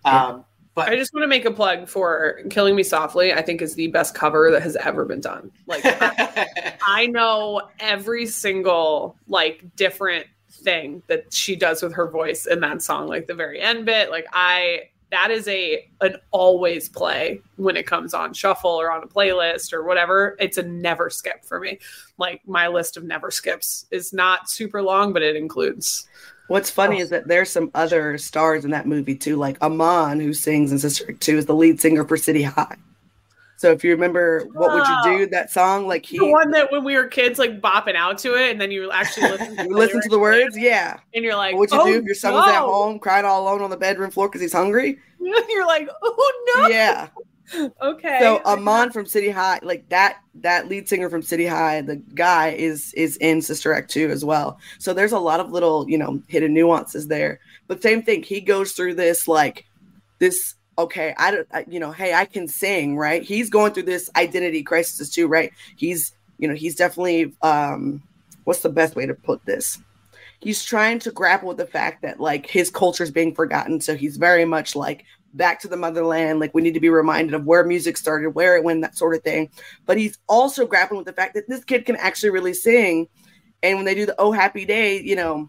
Um, but I just want to make a plug for "Killing Me Softly." I think is the best cover that has ever been done. Like I, (laughs) I know every single like different thing that she does with her voice in that song, like the very end bit. Like I, that is a an always play when it comes on shuffle or on a playlist or whatever. It's a never skip for me. Like my list of never skips is not super long, but it includes. What's funny Oh. is that there's some other stars in that movie too, like Amon, who sings in Sister Act 2, is the lead singer for City High. So if you remember, what would you do? Ah. That song, like he the one that when we were kids, like bopping out to it, and then you actually listen. To you listen to the words, yeah. and you're like, What would you oh, do if your son was at home crying all alone on the bedroom floor because he's hungry? (laughs) You're like, oh no. Yeah. (laughs) Okay. So Amon from City High, like that that lead singer from City High, the guy is is in Sister Act 2 as well. So there's a lot of little, you know, hidden nuances there. But same thing, he goes through this like this okay, I don't I, you know, hey, I can sing, right? He's going through this identity crisis too, right? He's, you know, he's definitely um what's the best way to put this? He's trying to grapple with the fact that like his culture is being forgotten, so he's very much like back to the motherland. Like we need to be reminded of where music started, where it went, that sort of thing. But he's also grappling with the fact that this kid can actually really sing. And when they do the Oh Happy Day, you know,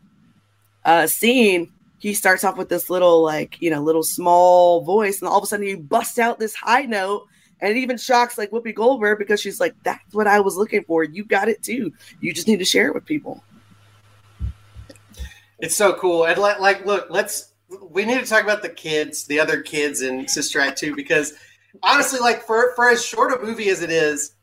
uh scene, he starts off with this little like, you know, little small voice, and all of a sudden he busts out this high note. And it even shocks like Whoopi Goldberg because she's like, That's what I was looking for. You got it too. You just need to share it with people. It's so cool. And like, like, look, let's we need to talk about the kids, the other kids in Sister Act 2, because honestly, like for for as short a movie as it is,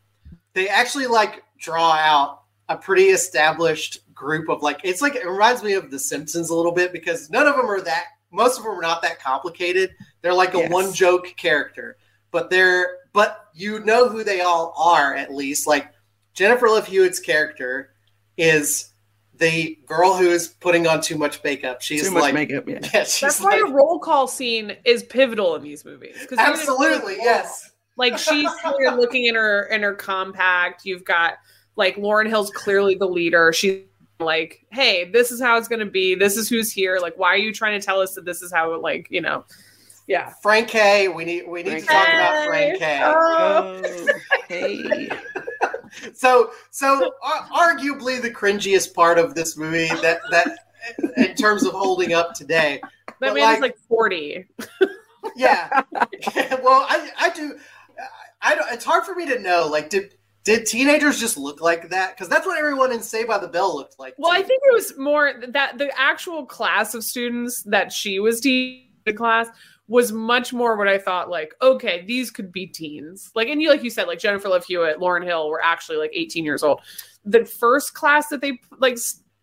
they actually like draw out a pretty established group of like it's like it reminds me of The Simpsons a little bit because none of them are that most of them are not that complicated. They're like a Yes. one joke character, but they're but you know who they all are at least. Like Jennifer Love Hewitt's character is the girl who is putting on too much makeup. She's Too much like, makeup, yeah. (laughs) yeah, she's That's why like, a roll call scene is pivotal in these movies. absolutely yes. Like she's (laughs) here looking in her in her compact. You've got like Lauryn Hill's clearly the leader. She's like, hey, this is how it's gonna be. This is who's here. Like, why are you trying to tell us that this is how like, you know, yeah. Frankie. We need we need to talk about Frankie. Oh. Oh, hey. So so ar- arguably the cringiest part of this movie that that in terms of holding up today. That But, man like- is like 40. yeah. (laughs) Well i i do i don't it's hard for me to know like did did teenagers just look like that? Because that's what everyone in say by the bell looked like Well, I think it was more that the actual class of students that she was teaching the class was much more what I thought like, okay, these could be teens. Like, and you, like you said, like Jennifer Love Hewitt, Lauryn Hill were actually like 18 years old. The first class that they like,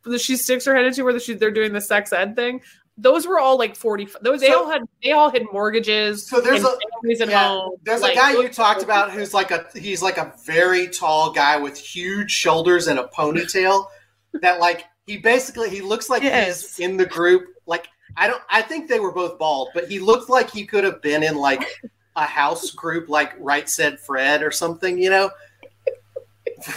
that she sticks her head into where she, they're doing the sex ed thing, those were all like 40. Those, they all had, they all had mortgages. So there's and a- families at yeah, home. There's Like, a guy you those- talked about who's like a he's like a very tall guy with huge shoulders and a ponytail that like he basically he looks like Yes. he's in the group like I don't I think they were both bald but he looked like he could have been in like a house group like Right Said Fred or something you know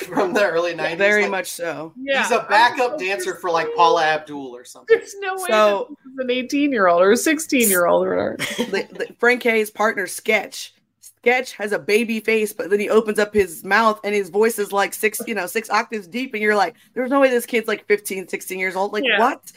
from the early 90s Very Like, much so. Yeah. he's a backup dancer for like Paula Abdul or something There's no way So- that this is an 18 year old or a 16 year old or whatever. (laughs) the, the, Frankie's partner Sketch. Sketch has a baby face, but then he opens up his mouth and his voice is like six, you know, six octaves deep, and you're like, there's no way this kid's like 15, 16 years old. Like, Yeah. what?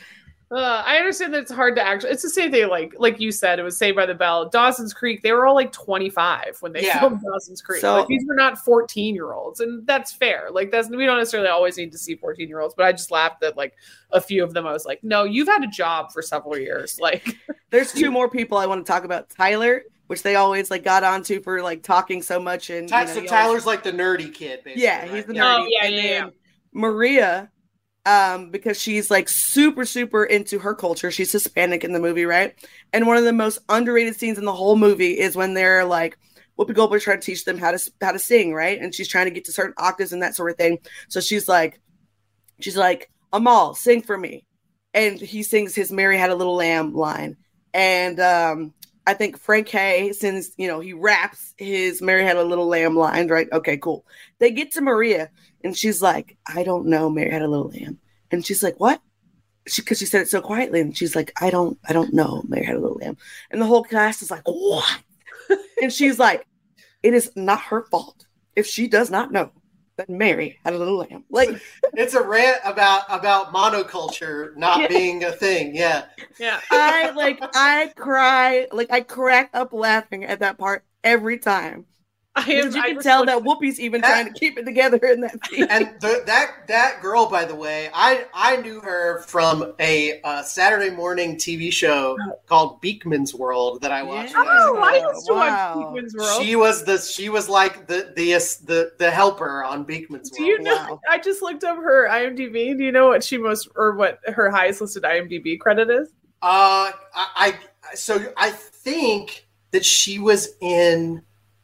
Uh, I understand that it's hard to actually. It's the same thing, like like you said, it was Saved by the Bell. Dawson's Creek, they were all like 25 when they Yeah. filmed Dawson's Creek. So- like these were not 14 year olds, and that's fair. Like that's we don't necessarily always need to see 14 year olds, but I just laughed at like a few of them. I was like, no, you've had a job for several years. (laughs) Like, There's two more people I want to talk about. Tyler, which they always like got onto for like talking so much, and Ty- you know, so he always- Tyler's like the nerdy kid basically yeah, right? he's the Yeah. nerdy. Oh, yeah, and yeah, yeah. Maria, um, because she's like super, super into her culture. She's Hispanic in the movie, right? And one of the most underrated scenes in the whole movie is when they're like, Whoopi Goldberg trying to teach them how to how to sing, right? And she's trying to get to certain octaves and that sort of thing. So she's like, she's like, Ahmal, sing for me, and he sings his "Mary Had a Little Lamb" line, and um, I think Frank Hay, since you know he raps his "Mary Had a Little Lamb" line, right? Okay, cool. They get to Maria, and she's like, "I don't know, Mary Had a Little Lamb," and she's like, "What?" She because she said it so quietly, and she's like, "I don't, I don't know, Mary Had a Little Lamb," and the whole cast is like, "What?" (laughs) and she's like, "It is not her fault if she does not know that Mary had a little lamb." Like, (laughs) it's a rant about about monoculture not Yeah. being a thing yeah yeah, I like, I cry, like I crack up laughing at that part every time. I am. you I can tell that Whoopi's even trying to keep it together in that scene. and the, that that girl, by the way, I I knew her from a uh, Saturday morning TV show called Beakman's World that I watched. Yeah. Oh. I used to Wow. watch Beakman's World. She was the she was like the the the the helper on Beakman's World. Do you know? Wow. I just looked up her IMDb. Do you know what she most or what her highest listed IMDb credit is? Uh, I, I so I think that she was in.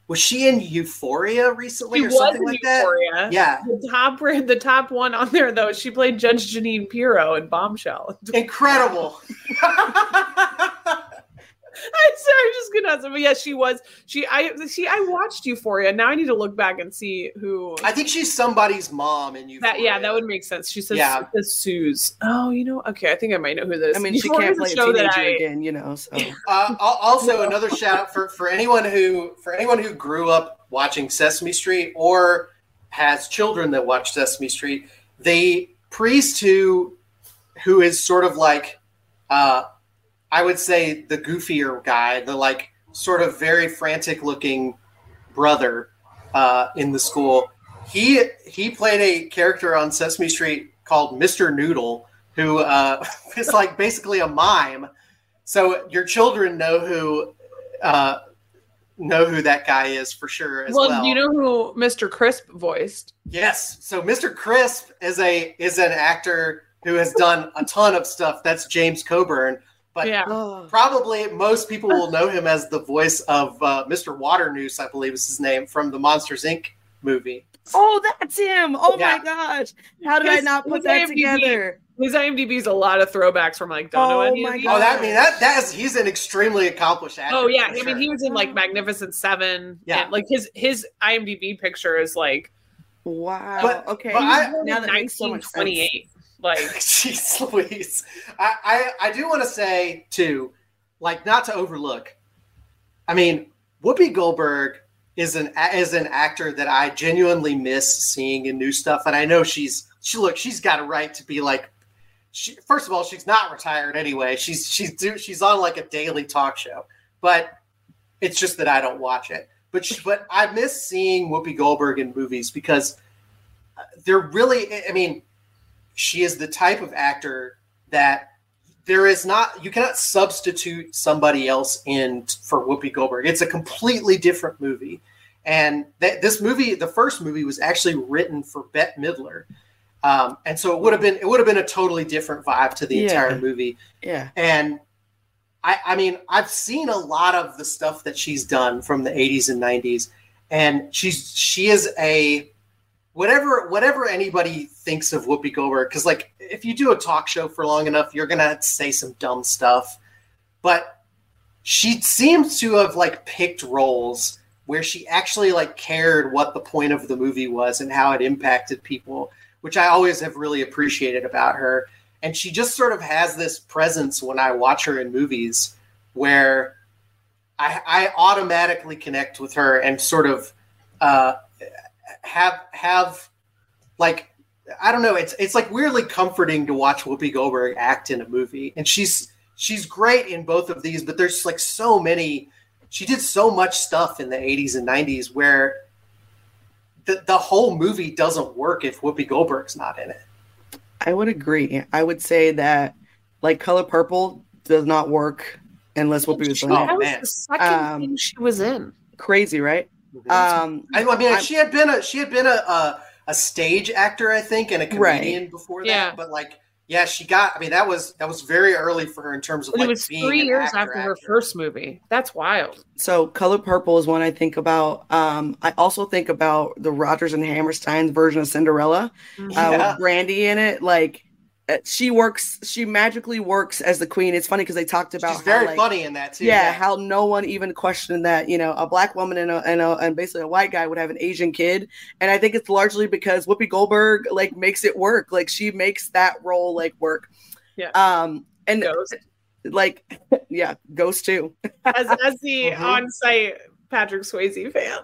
Was she in Euphoria recently She or something in like Euphoria. that? Yeah, The top the top one on there though. She played Judge Jeanine Pirro in Bombshell. incredible. (laughs) (laughs) I'm I'm just gonna. ask. But yeah, she was. She I see. I watched Euphoria. Now I need to look back and see who. I think she's somebody's mom in Euphoria. that yeah, that would make sense. She says, Yeah. says Suze. Oh, you know, okay, I think I might know who this. I mean, she Euphoria's can't play a show teenager I- again, you know. So (laughs) Uh, also, another shout out for, for anyone who for anyone who grew up watching Sesame Street or has children that watch Sesame Street. The priest who who is sort of like uh, I would say the goofier guy, the like sort of very frantic looking brother uh, in the school. He he played a character on Sesame Street called Mr. Noodle, who uh, (laughs) is like basically a mime. So your children know who uh, know who that guy is for sure as well, well. you know who Mr. Crisp voiced? Yes. So Mr. Crisp is a is an actor who has done a ton of stuff. That's James Coburn. But yeah. Probably most people will know him as the voice of uh, Mr. Waternoose, I believe is his name from the Monsters Inc. movie. oh, that's him. Oh Yeah. my gosh. How did I not put that IMDb together? His IMDb is a lot of throwbacks from like don't know Oh any my of. Oh, that I mean that that is he's an extremely accomplished actor. Oh yeah, for I mean he was in like Magnificent Seven. Yeah. and, like his his IMDb picture is like Wow. But- okay. but I- now that makes so much sense. 1928. Like (laughs) Jeez Louise. I, I, I do want to say too, like not to overlook. I mean, Whoopi Goldberg is an is an actor that I genuinely miss seeing in new stuff, and I know she's she look she's got a right to be like. She, first of all, she's not retired anyway. She's she's do, she's on like a daily talk show, but it's just that I don't watch it. But she, but I miss seeing Whoopi Goldberg in movies because uh, they're really. I mean, she is the type of actor that there is not you cannot substitute somebody else in for Whoopi Goldberg. It's a completely different movie. And th- this movie, the first movie, was actually written for Bette Midler, um, and so it would have been it would have been a totally different vibe to the Yeah. entire movie. Yeah. And I, I mean, I've seen a lot of the stuff that she's done from the 80s and 90s, and she's she is a whatever whatever anybody thinks of Whoopi Goldberg. Because like, if you do a talk show for long enough, you're gonna say some dumb stuff. But she seems to have like picked roles where she actually like cared what the point of the movie was and how it impacted people, which I always have really appreciated about her and she just sort of has this presence when I watch her in movies where I, I automatically connect with her and sort of uh, have have like I don't know it's it's like weirdly comforting to watch Whoopi Goldberg act in a movie and she's she's great in both of these but there's like so many she did so much stuff in the 80s and 90s where the, the whole movie doesn't work if Whoopi Goldberg's not in it. I would agree. I would say that like color purple does not work unless Whoopi was in Oh, it. that was the second Um, thing she was in. Crazy, right? Um, I, I mean, I'm- she had been a she had been a, a a stage actor, I think, and a Right. comedian before that. Yeah. But like, yeah, she got. I mean, that was that was very early for her in terms of But like it was being three years actor, after her actor. first movie. That's wild. so color purple is one I think about. Um, I also think about the Rodgers and Hammerstein's version of Cinderella uh, Yeah. with Brandy in it. Like she works, she magically works as the queen. It's funny because they talked about She's how, very like, funny in that too. yeah, how no one even questioned that you know a black woman and a, and a and basically a white guy would have an Asian kid, and I think it's largely because Whoopi Goldberg like makes it work. Like she makes that role like work. Yeah. Um. And Ghost. like, (laughs) yeah, Ghost too. As, as the Mhm. on-site Patrick Swayze fan.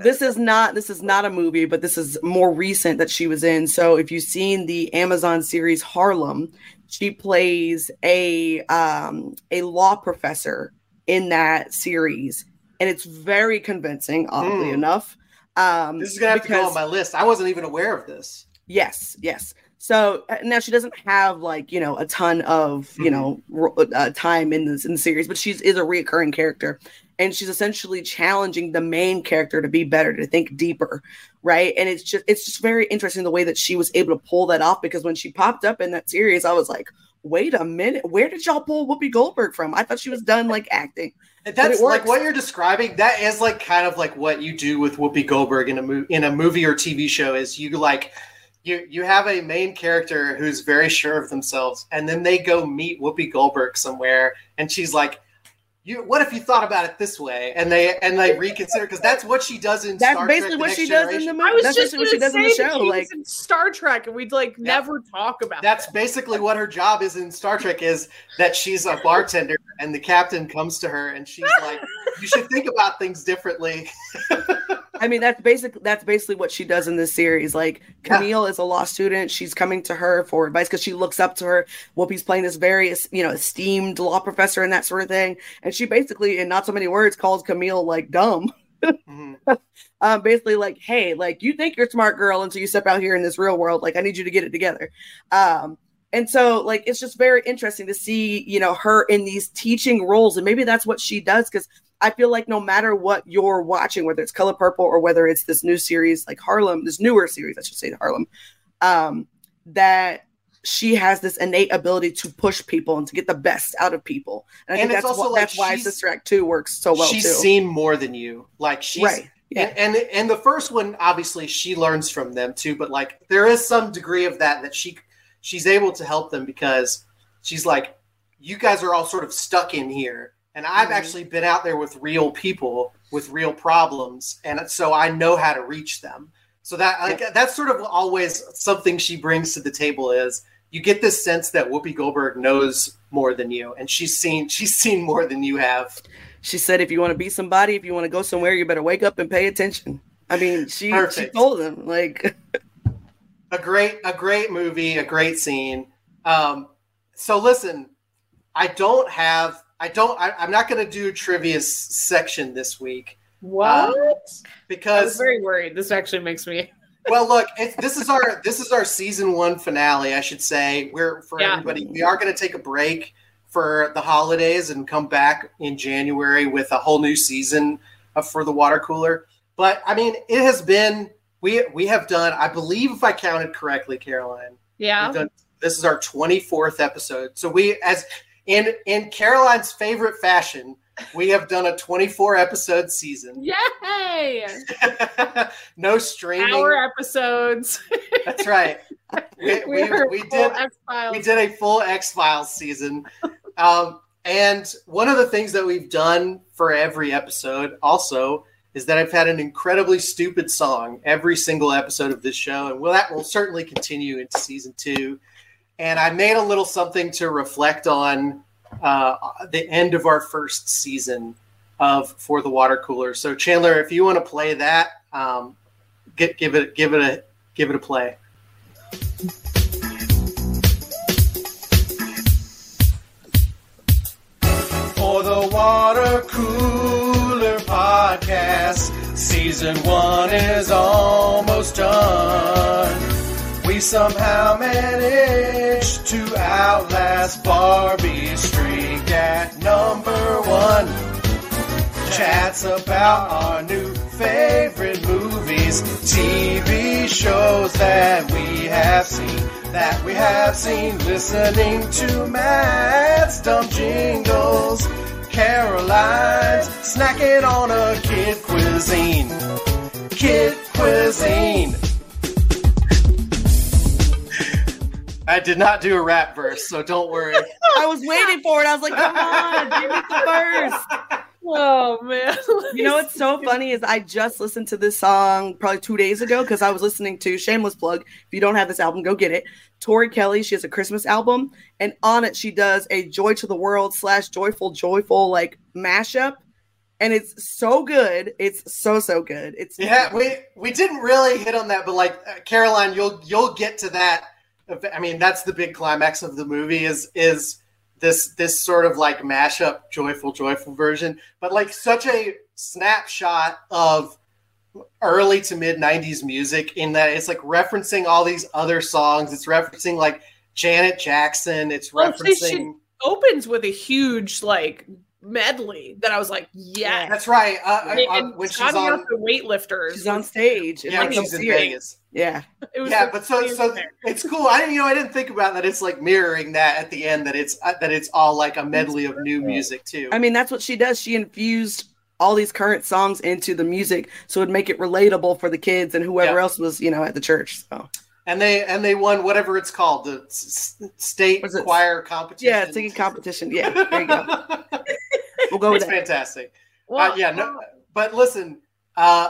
This is not this is not a movie, but this is more recent that she was in. So if you've seen the Amazon series Harlem, she plays a um a law professor in that series. and it's very convincing, oddly mm. enough. Um, this is gonna have because, to go on my list. I wasn't even aware of this. Yes, yes. So uh, now she doesn't have like you know a ton of you mm-hmm. know uh, time in this in the series, but she's is a reoccurring character, and she's essentially challenging the main character to be better, to think deeper, right? And it's just it's just very interesting the way that she was able to pull that off because when she popped up in that series, I was like, wait a minute, where did y'all pull Whoopi Goldberg from? I thought she was done like acting. That's like what you're describing. That is like kind of like what you do with Whoopi Goldberg in a movie in a movie or TV show. Is you like you you have a main character who's very sure of themselves, and then they go meet Whoopi Goldberg somewhere, and she's like, "You, what if you thought about it this way?" And they and they reconsider because that's what she does in. That's Star basically Trek, what she Generation. does in the movie. I was that's just what she does in the show, like in Star Trek, and we'd like yeah. never talk about. That's basically what her job is in Star Trek is that she's a bartender, and the captain comes to her, and she's like, "You should think about things differently." (laughs) I mean, that's basically that's basically what she does in this series. Like Camille yeah. is a law student; she's coming to her for advice because she looks up to her. Whoopi's playing this very, you know, esteemed law professor and that sort of thing, and she basically, in not so many words, calls Camille like dumb. mm-hmm. (laughs) um, basically, like, hey, like you think you're smart girl until you step out here in this real world. Like, I need you to get it together. Um, and so like it's just very interesting to see you know her in these teaching roles and maybe that's what she does because I feel like no matter what you're watching, whether it's Color Purple or whether it's this new series like Harlem, this newer series, I should say Harlem, um, that she has this innate ability to push people and to get the best out of people. And I and think that's, what, like that's why Sister Act 2 works so well. She's too. seen more than you. Like she's right. Yeah. And, and and the first one, obviously, she learns from them too. But like, there is some degree of that that she she's able to help them because she's like, you guys are all sort of stuck in here, and I've mm-hmm. actually been out there with real people with real problems, and so I know how to reach them. So that like yeah. that's sort of always something she brings to the table is you get this sense that Whoopi Goldberg knows more than you, and she's seen (laughs) she's seen more than you have. She said, "If you want to be somebody, if you want to go somewhere, you better wake up and pay attention." I mean, she she told them like (laughs) a great a great movie, a great scene. Um, so listen, I don't have I don't. I, am not going to do trivia section this week. What? Um, because I was very worried. This actually makes me. (laughs) well, look, this is our this is our season one finale. I should say we're for yeah. everybody. We are going to take a break for the holidays and come back in January with a whole new season of for the water cooler. But I mean, it has been we we have done. I believe if I counted correctly, Caroline. Yeah. Done, this is our 24th episode. So we as in in Caroline's favorite fashion, we have done a 24 episode season. Yay! (laughs) no streaming. Hour episodes. That's right. (laughs) We, we, we, we did we did a full X Files season. Um, and one of the things that we've done for every episode also is that I've had an incredibly stupid song every single episode of this show, and well, that will certainly continue into season two and I made a little something to reflect on uh, the end of our first season of for the water cooler. So Chandler, if you want to play that, um, get give it give it a give it a play. For the water cooler podcast, season one is almost done we somehow managed to outlast Barbie's streak at number one. Chats about our new favorite movies, TV shows that we have seen, that we have seen, listening to Matt's dumb jingles, Caroline's snacking on a kid cuisine. Kid cuisine. I did not do a rap verse, so don't worry. (laughs) I was waiting for it. I was like, come on, give me the verse. Oh man. you know what's so (laughs) funny is I just listened to this song probably two days ago because I was listening to Shameless Plug. If you don't have this album, go get it. Tori Kelly, she has a Christmas album, and on it she does a Joy to the World slash Joyful Joyful like mashup. And it's so good. It's so so good. It's yeah. We we didn't really hit on that, but like uh, Caroline, you'll you'll get to that I mean, that's the big climax of the movie is is this this sort of like mashup, joyful, joyful version, but like such a snapshot of early to mid 90s music in that it's like referencing all these other songs. It's referencing like Janet Jackson. It's Well, referencing. she- Opens with a huge like medley that I was like, yeah, That's right. Uh, uh, And- uh, and when she's on, the weightlifters. She's on stage. yeah, like, she's in you see her. Vegas. Yeah. It was Yeah, the but so so thing. it's cool. I didn't, you know, I didn't think about that. It's like mirroring that at the end. That it's uh, that it's all like a medley of new music too. I mean, that's what she does. She infused all these current songs into the music so it'd make it relatable for the kids and whoever Yeah. else was, you know, at the church. So and they and they won whatever it's called, the s- s- state Was it- choir competition. yeah, singing competition. Yeah, there you go. (laughs) We'll go with it's that. fantastic. Well, uh, yeah, no, but listen, uh,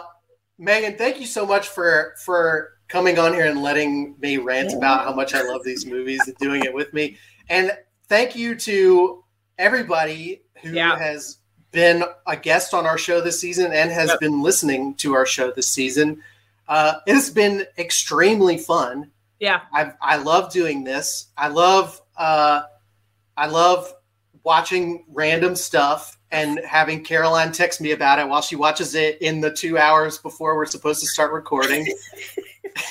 Meghan, thank you so much for for coming on here and letting me rant about how much I love these movies and doing it with me. And thank you to everybody who Yeah. has been a guest on our show this season and has Yep. been listening to our show this season. Uh, it has been extremely fun. yeah. I I love doing this. I love uh, I love watching random stuff and having Caroline text me about it while she watches it in the two hours before we're supposed to start recording. (laughs) (laughs)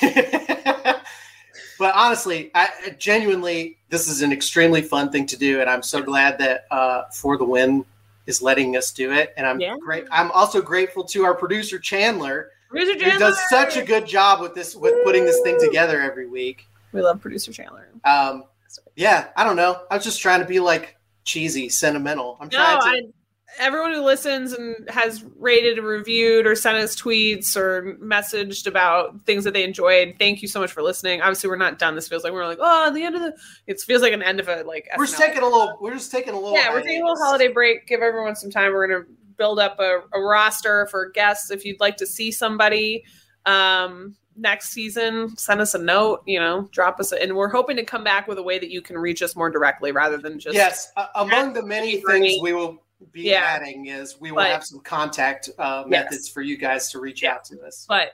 but honestly, I genuinely this is an extremely fun thing to do, and I'm so glad that uh, for the win is letting us do it. And I'm Yeah. great. I'm also grateful to our producer Chandler, Producer who Chandler. does such a good job with this with putting this thing together every week. We love producer Chandler. Um, yeah, I don't know. I was just trying to be like cheesy, sentimental. I'm No, trying to. I, everyone who listens and has rated and reviewed or sent us tweets or messaged about things that they enjoyed, thank you so much for listening. Obviously, we're not done. This feels like we're like, oh, the end of the. It feels like an end of a like. we're just SNL. taking a little. We're just taking a little. Yeah, we're taking a little holiday break. Give everyone some time. We're gonna build up a, a roster for guests. If you'd like to see somebody um, next season, send us a note. You know, drop us. A, and we're hoping to come back with a way that you can reach us more directly rather than just Yes, uh, among the many things we will be Yeah. adding is we will But- have some contact uh, Yes. methods for you guys to reach Yeah. out to us. But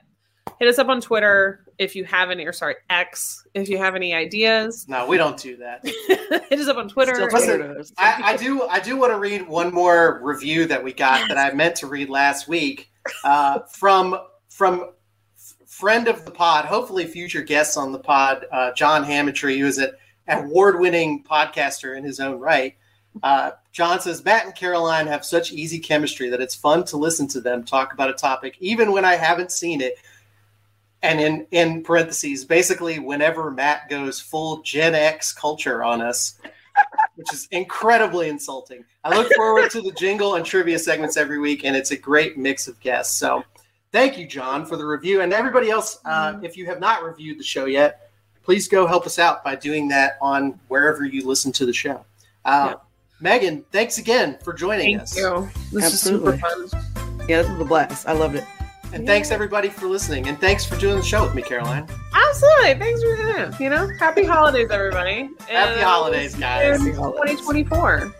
hit us up on Twitter if you have any, or sorry, X if you have any ideas. No, we don't do that. (laughs) hit us up on Twitter. Still Listen, Twitter. I, I do. I do want to read one more review that we got that I meant to read last week uh, from from friend of the pod, hopefully future guests on the pod, uh, John Hammontree, who is an award-winning podcaster in his own right. Uh, John says Matt and Caroline have such easy chemistry that it's fun to listen to them talk about a topic, even when I haven't seen it. And in in parentheses, basically, whenever Matt goes full Gen X culture on us, which is incredibly insulting. I look forward to the jingle and trivia segments every week, and it's a great mix of guests. So, thank you, John, for the review, and everybody else. Uh, if you have not reviewed the show yet, please go help us out by doing that on wherever you listen to the show. Uh, Yeah. Meghan, thanks again for joining Thank us, you. This Absolutely. is super fun. Yeah, this was a blast. I loved it. And thanks everybody for listening, and thanks for doing the show with me, Caroline. Absolutely. Thanks for that. You know, happy holidays, everybody. Happy holidays, guys. in 2024.